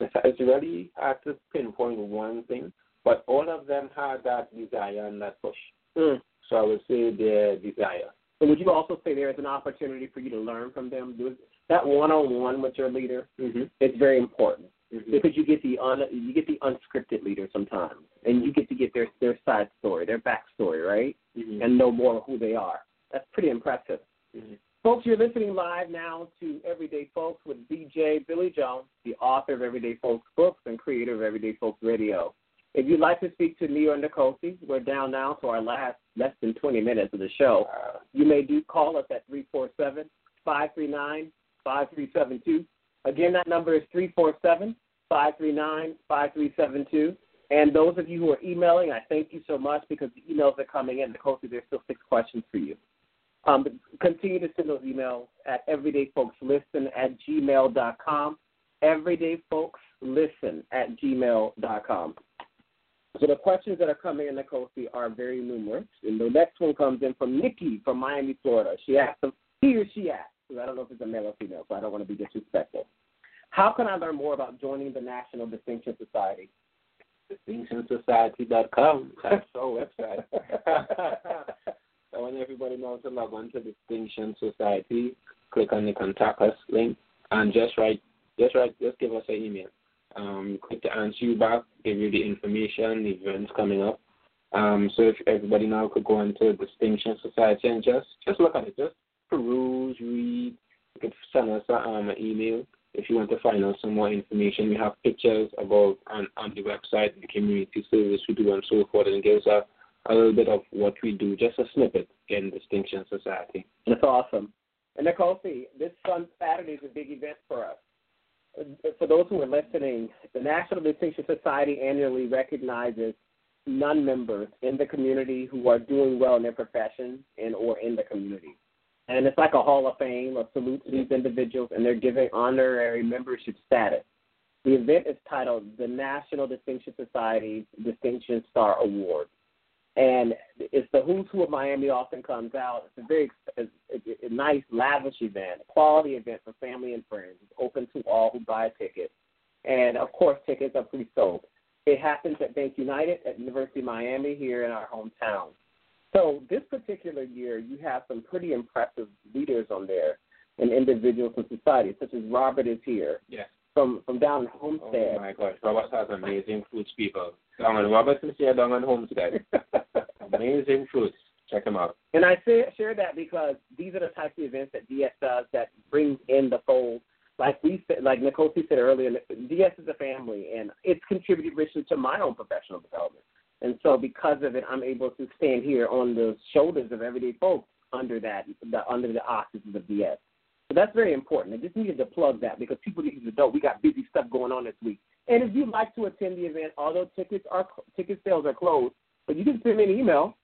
C: it's, really hard to pinpoint one thing, but all of them had that desire and that push.
B: Mm.
C: So I would say their desire.
B: So would you also say there is an opportunity for you to learn from them? That one-on-one with your leader
C: Mm-hmm.
B: is very important
C: Mm-hmm.
B: because you get the un, you get the unscripted leader sometimes, and you get to get their their side story, their backstory, right,
C: Mm-hmm.
B: and know more of who they are. That's pretty impressive.
C: Mhm.
B: Folks, you're listening live now to Everyday Folks with DJ Billy Jones, the author of Everyday Folks books and creator of Everyday Folks Radio. If you'd like to speak to me or Nkosi, we're down now to our last less than 20 minutes of the show. You may do call us at 347 539 5372. Again, that number is 347 539 5372. And those of you who are emailing, I thank you so much because the emails are coming in. Nkosi, there's still six questions for you. Um, but continue to send those emails at everydayfolkslisten at gmail.com. Everydayfolkslisten at gmail.com. So the questions that are coming in, Nkosi, are very numerous. And the next one comes in from Nikki from Miami, Florida. She asked him, he or she asked, because I don't know if it's a male or female, so I don't want to be disrespectful. How can I learn more about joining the National Distinction Society?
C: DistinctionSociety.com. That's our website. I want everybody knows to log on to Distinction Society. Click on the contact us link and just write, just write, just give us an email. Um, quick to answer you back, give you the information, the events coming up. Um, so if everybody now could go into Distinction Society and just just look at it, just peruse, read. You could send us a, um, an email if you want to find out some more information. We have pictures about on, on the website, the community service we do, and so forth, and gives a, a little bit of what we do, just a snippet in Distinction Society.
B: That's awesome. And Nkosi, this fun Saturday is a big event for us. Uh, for those who are listening, the National Distinction Society annually recognizes non-members in the community who are doing well in their profession and or in the community. And it's like a hall of fame, a salute to these individuals, and they're giving honorary membership status. The event is titled the National Distinction Society Distinction Star Award. And it's the who's who of Miami often comes out. It's a very it's a, a nice, lavish event, a quality event for family and friends. It's open to all who buy a ticket. And of course, tickets are pre sold. It happens at BankUnited at University of Miami here in our hometown. So this particular year, you have some pretty impressive leaders on there and individuals in society, such as Robert is here.
C: Yes.
B: From from down in Homestead.
C: Oh my gosh, Robert has amazing food people. Down in Robert is here down in Homestead. amazing fruits. Check them out.
B: And I say, share that because these are the types of events that DS does that brings in the fold. Like we said, like Nkosi said earlier, DS is a family, and it's contributed richly to my own professional development. And so because of it, I'm able to stand here on the shoulders of everyday folks under that, the, under the auspices of DS. So that's very important. I just needed to plug that because people need to know we got busy stuff going on this week. And if you'd like to attend the event, although tickets are ticket sales are closed, but you can send me an email.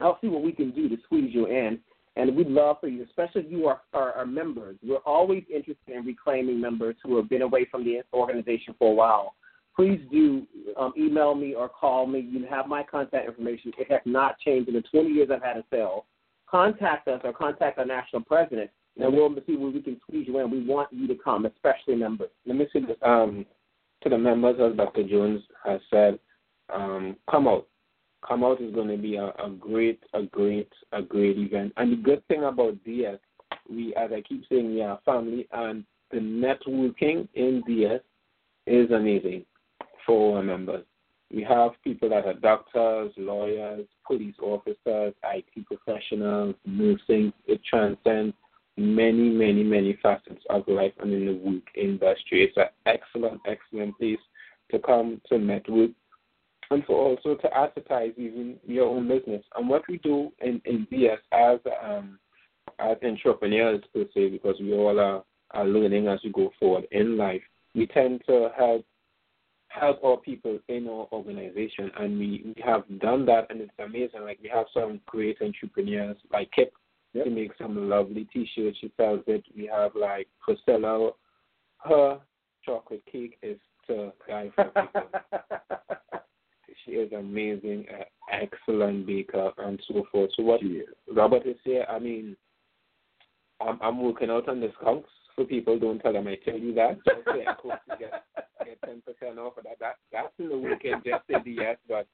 B: I'll see what we can do to squeeze you in. And we'd love for you, especially if you are, are, are members. We're always interested in reclaiming members who have been away from the organization for a while please do um, email me or call me. You have my contact information. It has not changed in the 20 years I've had a cell. Contact us or contact our national president, and we'll see where we can squeeze you in. We want you to come, especially members.
C: Let me see this. Um, to the members, as Dr. Jones has said, um, come out. Come out is going to be a, a great, a great, a great event. And the good thing about DS, we, as I keep saying, we are family, and the networking in DS is amazing for our members. We have people that are doctors, lawyers, police officers, IT professionals, nursing. It transcends many, many, many facets of life and in the work industry. It's an excellent, excellent place to come to network and for also to advertise even your own business. And what we do in, in DS as um, as entrepreneurs per se, because we all are, are learning as we go forward in life, we tend to help help our people in our organization, and we, we have done that, and it's amazing. Like we have some great entrepreneurs like Kip yep. to make some lovely T-shirts. She sells it. We have like Priscilla. Her chocolate cake is to die for people. she is amazing, uh, excellent baker, and so forth. So what Robert is here, I mean, I'm, I'm working out on the skunks for people. Don't tell them I tell you that. Don't say I get get ten percent off of that. That that's in the weekend. Just say yes, but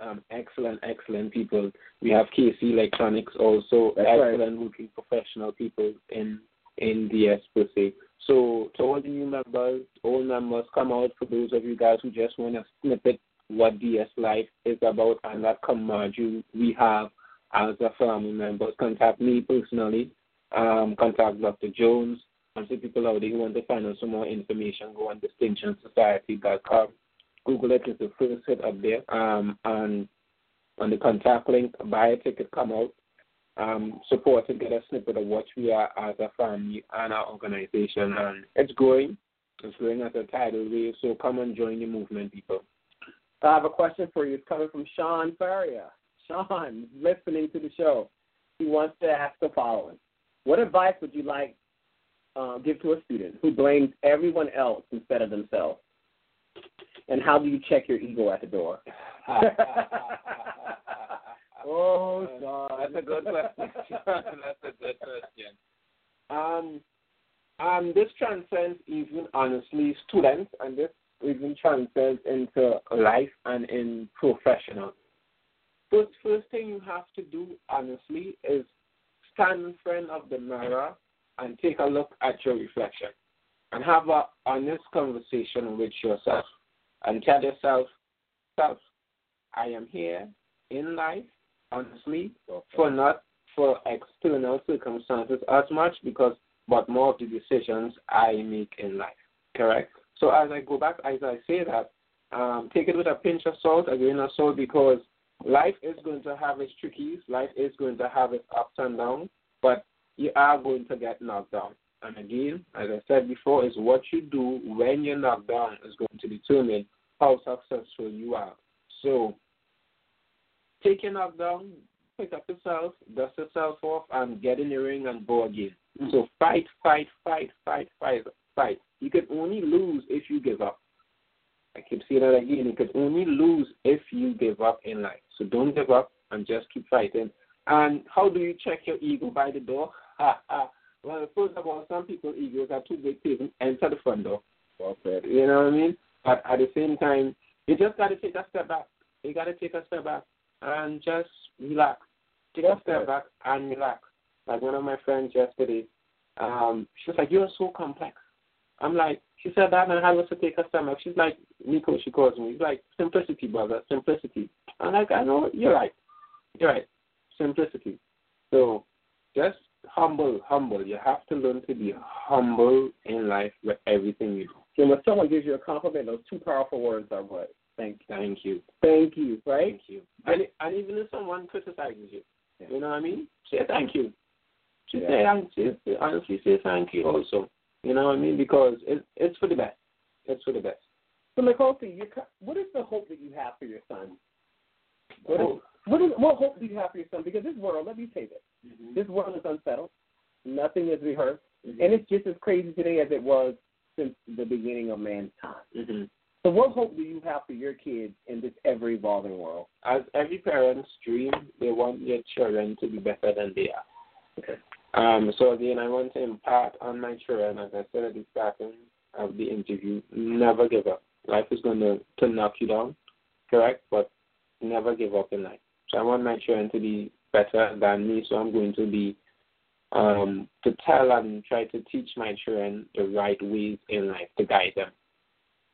C: um, excellent, excellent people. We have KC Electronics also, that's excellent right. working professional people in in the per. So to all the new members, all members, come out for those of you guys who just want to snippet what DS Life is about and that camaraderie we have as a family members. Contact me personally. Um, contact Dr. Jones and so people out there who want to find out some more information, go on distinctionsociety.com. Google it. it is the first hit up there. Um, and on the contact link, buy a ticket, come out, um, support and get a snippet of what we are as a family and our organization. And it's growing. It's growing as a tidal wave. So come and join the movement, people.
B: I have a question for you. It's coming from Sean Faria. Sean, listening to the show. He wants to ask the following. What advice would you like uh, give to a student who blames everyone else instead of themselves? And how do you check your ego at the door? oh, God.
C: That's a good question. That's a good question. Um, um, this transcends even honestly students, and this even transcends into life and in professional. First, first thing you have to do honestly is stand in front of the mirror and take a look at your reflection, and have a honest conversation with yourself, and tell yourself, self, I am here in life, honestly, for not for external circumstances as much because but more of the decisions I make in life. Correct? So as I go back, as I say that, um, take it with a pinch of salt, a grain of salt, because life is going to have its trickies, life is going to have its ups and downs, but you are going to get knocked down. And again, as I said before, is what you do when you're knocked down is going to determine how successful you are. So take your knockdown, pick up yourself, dust yourself off, and get in the ring and go again. Mm-hmm. So fight, fight, fight, fight, fight, fight. You can only lose if you give up. I keep saying that again. You can only lose if you give up in life. So don't give up and just keep fighting. And how do you check your ego by the door? well, first of all, some people's egos are too big to even enter the front door. Well said. You know what I mean? But at the same time, you just got to take a step back. You got to take a step back and just relax. Take a step back and relax. Like one of my friends yesterday, um, she was like, "You're so complex." I'm like, she said that, and I was to take a step back. She's like, Nico, she calls me. She's like, simplicity, brother, simplicity. I'm like, I know, you're right, you're right, simplicity. So just humble, humble. You have to learn to be humble in life with everything you do.
B: And when someone gives you a compliment, those two powerful words are what? Thank
C: you. Thank you.
B: Thank you, right?
C: Thank you. And, and even if someone criticizes you, yeah. you know what I mean? Say thank you. Just yeah. say thank you. Honestly, say thank you also. You know what I mean? Because it, it's for the best. It's for the best.
B: So, Nkosi, what is the hope that you have for your son? What, is, what, is, what hope do you have for your son? Because this world, let me say this, mm-hmm. this world is unsettled. Nothing is rehearsed. Mm-hmm. And it's just as crazy today as it was since the beginning of man's time.
C: Mm-hmm.
B: So, what hope do you have for your kids in this ever evolving world?
C: As every parent's dream, they want their children to be better than they are.
B: Okay.
C: Um, so again, I want to impart on my children, as I said at the starting of the interview, never give up. Life is going to, to knock you down, correct? But never give up in life. So I want my children to be better than me, so I'm going to be um, to tell and try to teach my children the right ways in life to guide them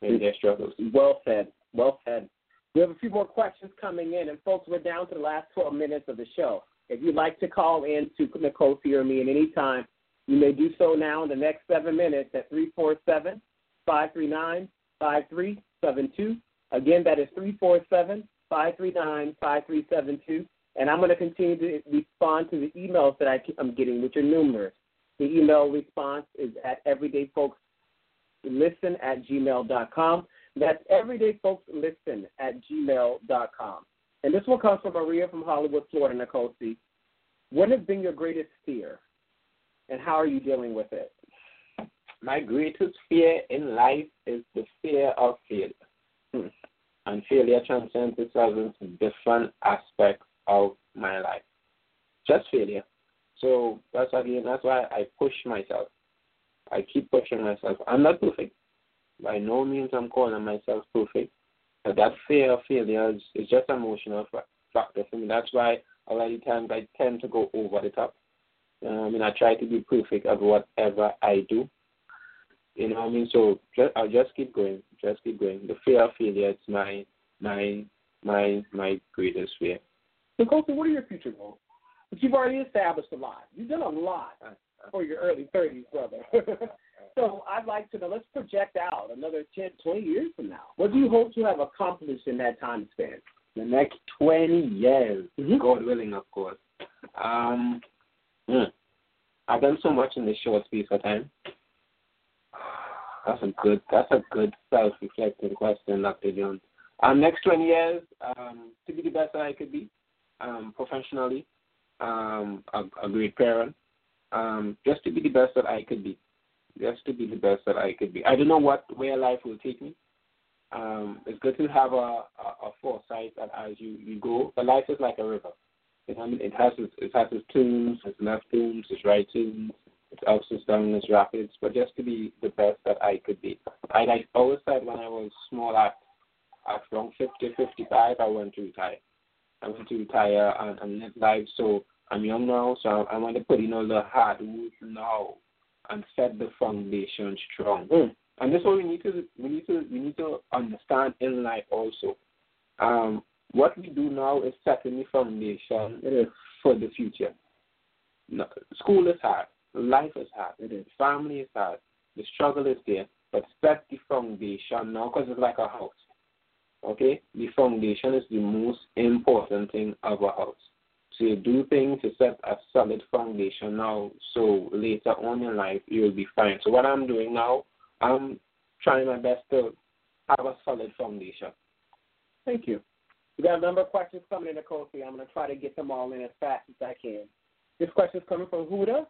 C: in their struggles.
B: Well said. Well said. We have a few more questions coming in, and folks, we're down to the last 12 minutes of the show. If you'd like to call in to Nkosi or me at any time, you may do so now in the next seven minutes at 347 539 5372. Again, that is 347 539 5372. And I'm going to continue to respond to the emails that I, am getting, which are numerous. The email response is at everydayfolkslisten at gmail.com. That's everydayfolkslisten at gmail.com. And this one comes from Maria from Hollywood, Florida, Nkosi What has been your greatest fear, and how are you dealing with it?
C: My greatest fear in life is the fear of failure. Hmm. And failure transcends itself into different aspects of my life. Just failure. So that's again that's why I push myself. I keep pushing myself. I'm not perfect. By no means I'm calling myself perfect. But that fear of failure is, is just emotional factor for me. That's why a lot of times I tend to go over the top. I mean, I try to be perfect at whatever I do. You know what I mean? So just, I'll just keep going, just keep going. The fear of failure is my my my my greatest fear.
B: So, Nkosi, what are your future goals? But you've already established a lot. You've done a lot for your early 30s, brother. so I'd like to know, let's project out another 10, 20 years from now. What do you hope to have accomplished in that time span?
C: The next 20 years, mm-hmm. God willing, of course. Um, hmm. I've done so much in this short space of time. That's a good, that's a good self-reflecting question, Dr. Jones. Um, next 20 years, um, to be the best that I could be, um, professionally, um, a, a great parent, um, just to be the best that I could be, just to be the best that I could be. I don't know what where life will take me. um, it's good to have a, a, a foresight that as you, you go, the life is like a river. It, I mean, it has its, it has its tunes, its left tunes, its right its ups, its downs, its rapids. But just to be the best that I could be, I, I always said when I was small, at at around 50, 55, I want to retire. I want to retire and, and live life. So I'm young now, so I want to put in all the hard work now and set the foundation strong.
B: Mm.
C: And this is what we need to we need to we need to understand in life also. Um, what we do now is setting the foundation
B: is.
C: for the future. No, school is hard, life is hard,
B: It is.
C: family is hard, the struggle is there, but set the foundation now because it's like a house. Okay, the foundation is the most important thing of a house. So you do things to set a solid foundation now, so later on in life you will be fine. So what I'm doing now, I'm trying my best to have a solid foundation.
B: Thank you. We got a number of questions coming in, Nkosi. I'm going to try to get them all in as fast as I can. This question is coming from Huda,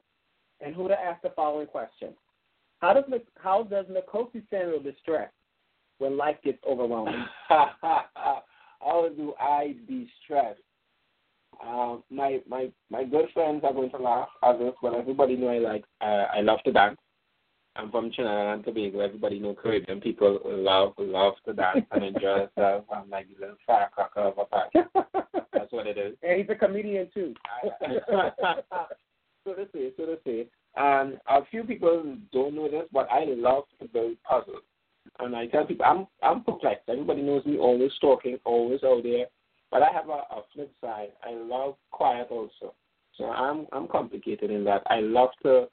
B: and Huda asked the following question: How does how does Nkosi Samuel distress when life gets overwhelming?
C: How do I be stressed? Uh, my my my good friends are going to laugh at this, but everybody know I like uh, I love to dance. I'm from Trinidad and Tobago. Everybody know Caribbean people love love to dance and enjoy themselves. I'm like the little firecracker of a party. That's what it is.
B: and he's a comedian too.
C: so to say, so to say. And a few people don't know this, but I love to build puzzles. And I tell people I'm I'm perplexed. Everybody knows me, always talking, always out there. But I have a, a flip side. I love quiet also. So I'm I'm complicated in that. I love to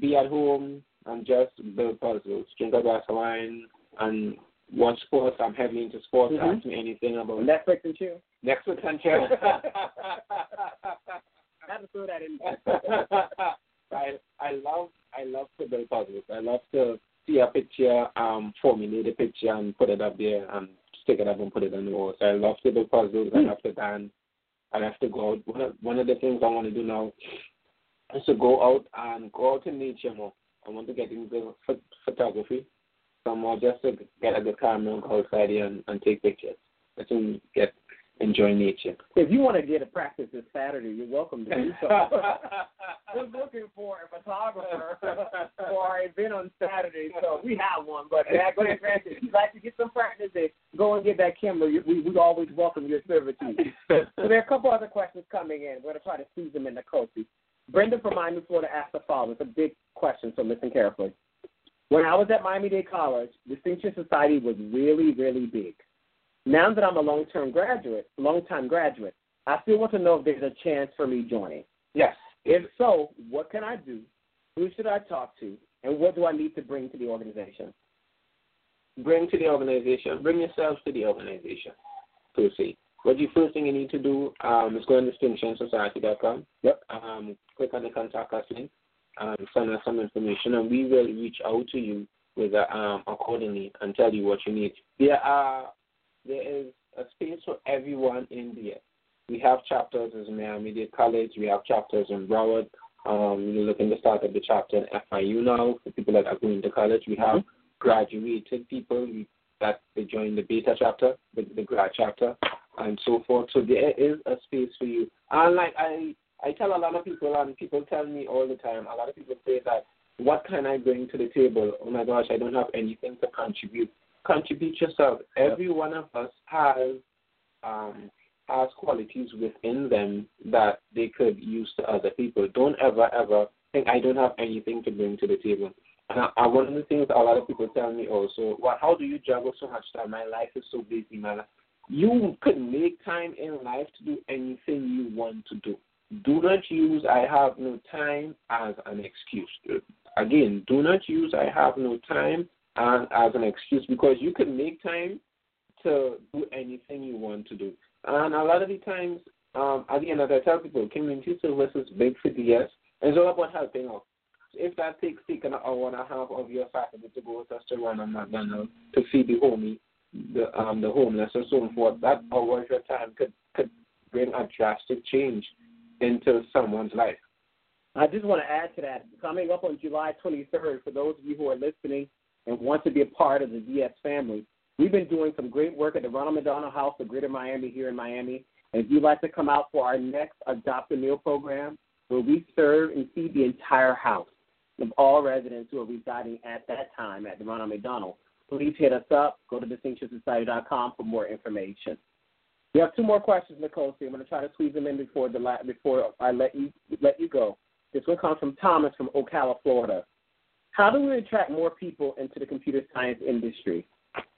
C: be at home and just build puzzles, drink a glass of wine, and watch sports. I'm heavily into sports.
B: Mhm.
C: Ask me anything about
B: Netflix and chill.
C: next week and chill.
B: I had to throw that in.
C: I I love I love to build puzzles. I love to see a picture, um, formulate a picture and put it up there and stick it up and put it on the wall. So I love to build puzzles. I love to dance. I love to go out. One of, one of the things I want to do now is to go out and go out in nature more. I want to get into photography. So more just to get a good camera and go outside and, and take pictures. I can get enjoy nature.
B: If you want to get a practice this Saturday, you're welcome to do so. We're looking for a photographer for our event on Saturday, so we have one. But yeah, go ahead, Francis. If you'd like to get some practice, then go and get that camera. We we always welcome your servitude. So there are a couple other questions coming in. We're going to try to squeeze them in Nkosi. Brenda from Miami, Florida asked the following. It's a big question, so listen carefully. When I was at Miami-Dade College, Distinction Society was really, really big. Now that I'm a long-term graduate, long-time graduate, I still want to know if there's a chance for me joining.
C: yes.
B: If so, what can I do? Who should I talk to? And what do I need to bring to the organization?
C: bring to the organization, bring yourself to the organization, se. What you first thing you need to do um, is go on distinctionsociety.com.
B: Yep.
C: Um, click on the contact us link, um, send us some information, and we will reach out to you with um, accordingly and tell you what you need. There are there is a space for everyone in there. We have chapters in Miami Dade College. We have chapters in Broward. Um, we're looking to start up the chapter in FIU now for people that are going to college. We have graduated people that they join the beta chapter, the, the grad chapter, and so forth. So there is a space for you. And like I, I tell a lot of people, and people tell me all the time. A lot of people say that, what can I bring to the table? Oh my gosh, I don't have anything to contribute. Contribute yourself. Every one of us has um, has qualities within them that they could use to other people. Don't ever ever think I don't have anything to bring to the table. And I, one of the things a lot of people tell me also, well, how do you juggle so much time? My life is so busy, man. You could make time in life to do anything you want to do. Do not use I have no time as an excuse. Again, do not use I have no time as, as an excuse because you can make time to do anything you want to do. And a lot of the times, um, again, as I tell people, community service is big for DS. It's all about helping out. If that takes take an hour and a half of your Saturday to go to Ronald McDonald's to feed the homie, the um the homeless or so forth, that hour of your time could could bring a drastic change into someone's life.
B: I just want to add to that. Coming up on July 23rd, for those of you who are listening and want to be a part of the DS family, We've been doing some great work at the Ronald McDonald House of Greater Miami here in Miami. And if you'd like to come out for our next Adopt a Meal program, where we serve and feed the entire house of all residents who are residing at that time at the Ronald McDonald, please hit us up. Go to distinctionsociety.com for more information. We have two more questions, Nkosi. So I'm going to try to squeeze them in before the before I let you let you go. This one comes from Thomas from Ocala, Florida. How do we attract more people into the computer science industry?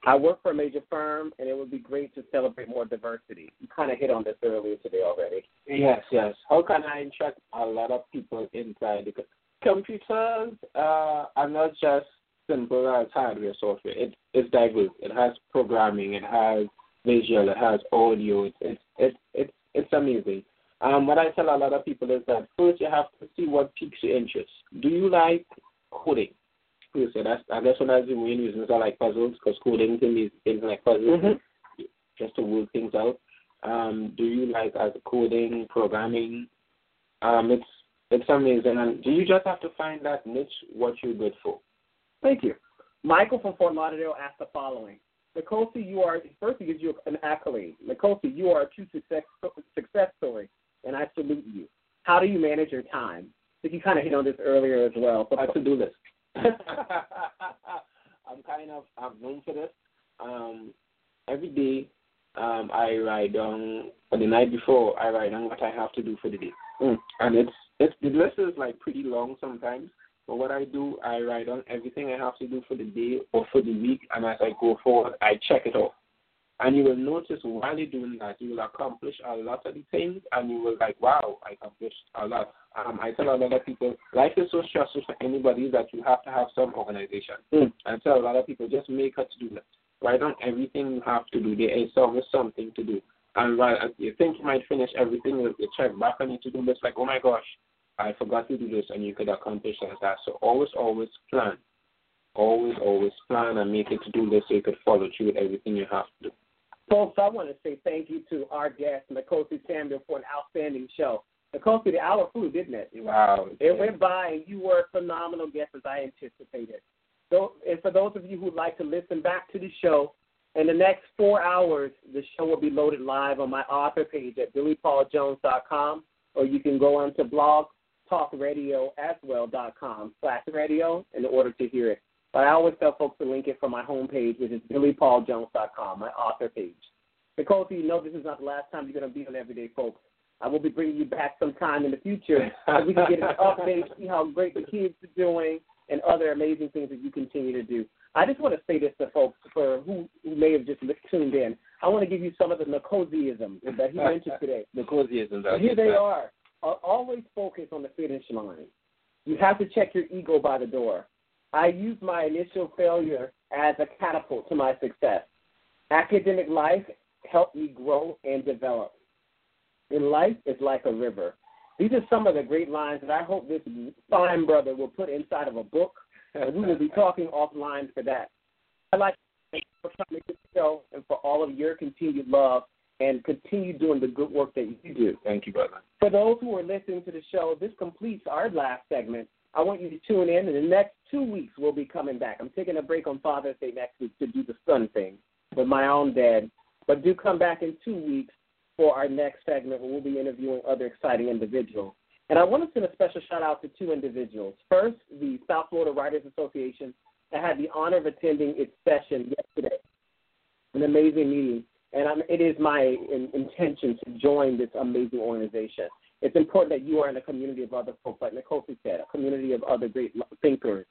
B: I work for a major firm, and it would be great to celebrate more diversity. You kind of hit on this earlier today already.
C: Yes, yes. How can I attract a lot of people inside the computers? Uh, are not just simple as hardware software. It, it's diverse. It has programming. It has visual. It has audio. It's it's it's it's, it's amazing. Um, what I tell a lot of people is that first you have to see what piques your interest. Do you like coding? You say that's I guess one of the main reasons I like puzzles because coding can be things like puzzles
B: Mm-hmm.
C: just to work things out. Um, do you like as coding, programming? Um, it's it's amazing. And do you just have to find that niche what you're good for?
B: Thank you. Michael from Fort Lauderdale asked the following. Nkosi, you are first he gives you an accolade. Nkosi, you are a true success success story, and I salute you. How do you manage your time? Think you kind of hit on this earlier as well.
C: A to do list. I'm kind of I'm known for this. Um, every day, um, I write down for the night before. I write down what I have to do for the day,
B: Mm.
C: and it's it's the list is like pretty long sometimes. But what I do, I write down everything I have to do for the day or for the week, and as I go forward, I check it off. And you will notice while you're doing that, you will accomplish a lot of the things, and you will like, wow, I accomplished a lot. Um, I tell a lot of people, life is so stressful for anybody that you have to have some organization.
B: Mm.
C: I tell a lot of people, just make a to-do list. Write down everything you have to do. There is always something to do. And while you think you might finish everything, you check back on your to-do list, like, oh my gosh, I forgot to do this, and you could accomplish that. So always, always plan. Always, always plan and make a to-do list so you could follow through with everything you have to do.
B: Folks, I want to say thank you to our guest, Nkosi Samuel, for an outstanding show. Nkosi, the hour flew, didn't it?
C: Wow.
B: It went by, and you were a phenomenal guest as I anticipated. So, and for those of you who'd like to listen back to the show, in the next four hours, the show will be loaded live on my author page at billypauljones.com, or you can go on to blogtalkradioaswell.com slash radio in order to hear it. But I always tell folks to link it from my homepage, which is billypauljones.com, my author page. Nkosi, so you know this is not the last time you're going to be on Everyday Folks. I will be bringing you back sometime in the future so we can get an update, see how great the kids are doing, and other amazing things that you continue to do. I just want to say this to folks for who, who may have just tuned in. I want to give you some of the Nkosiisms that he mentioned today.
C: Nkosiisms.
B: So here they are. Uh, always focus on the finish line. You have to check your ego by the door. I used my initial failure as a catapult to my success. Academic life helped me grow and develop. In life, it's like a river. These are some of the great lines that I hope this fine brother will put inside of a book, and we will be talking offline for that. I'd like to thank you for coming to the show and for all of your continued love and continue doing the good work that you do.
C: Thank you, brother.
B: For those who are listening to the show, this completes our last segment. I want you to tune in. In the next two weeks, we'll be coming back. I'm taking a break on Father's Day next week to do the son thing with my own dad. But do come back in two weeks for our next segment where we'll be interviewing other exciting individuals. And I want to send a special shout out to two individuals. First, the South Florida Writers Association. I had the honor of attending its session yesterday. An amazing meeting. And I'm, it is my in, intention to join this amazing organization. It's important that you are in a community of other folks, like Nkosi said, a community of other great thinkers,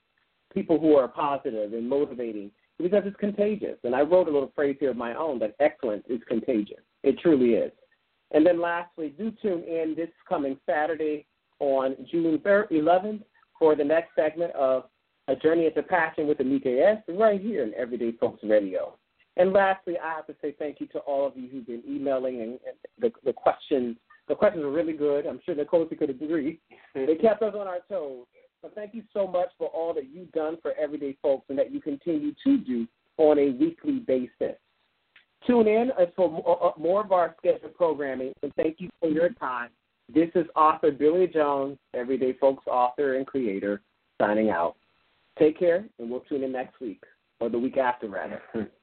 B: people who are positive and motivating, because it's contagious. And I wrote a little phrase here of my own that excellence is contagious. It truly is. And then lastly, do tune in this coming Saturday on June 11th for the next segment of A Journey into Passion with Anika S. right here in Everyday Folks Radio. And lastly, I have to say thank you to all of you who've been emailing and, and the, the questions. The questions were really good. I'm sure Nkosi could agree. they kept us on our toes. But thank you so much for all that you've done for everyday folks and that you continue to do on a weekly basis. Tune in for uh, uh, more of our scheduled programming, and thank you for your time. This is author Billy Jones, Everyday Folks author and creator, signing out. Take care, and we'll tune in next week, or the week after, rather.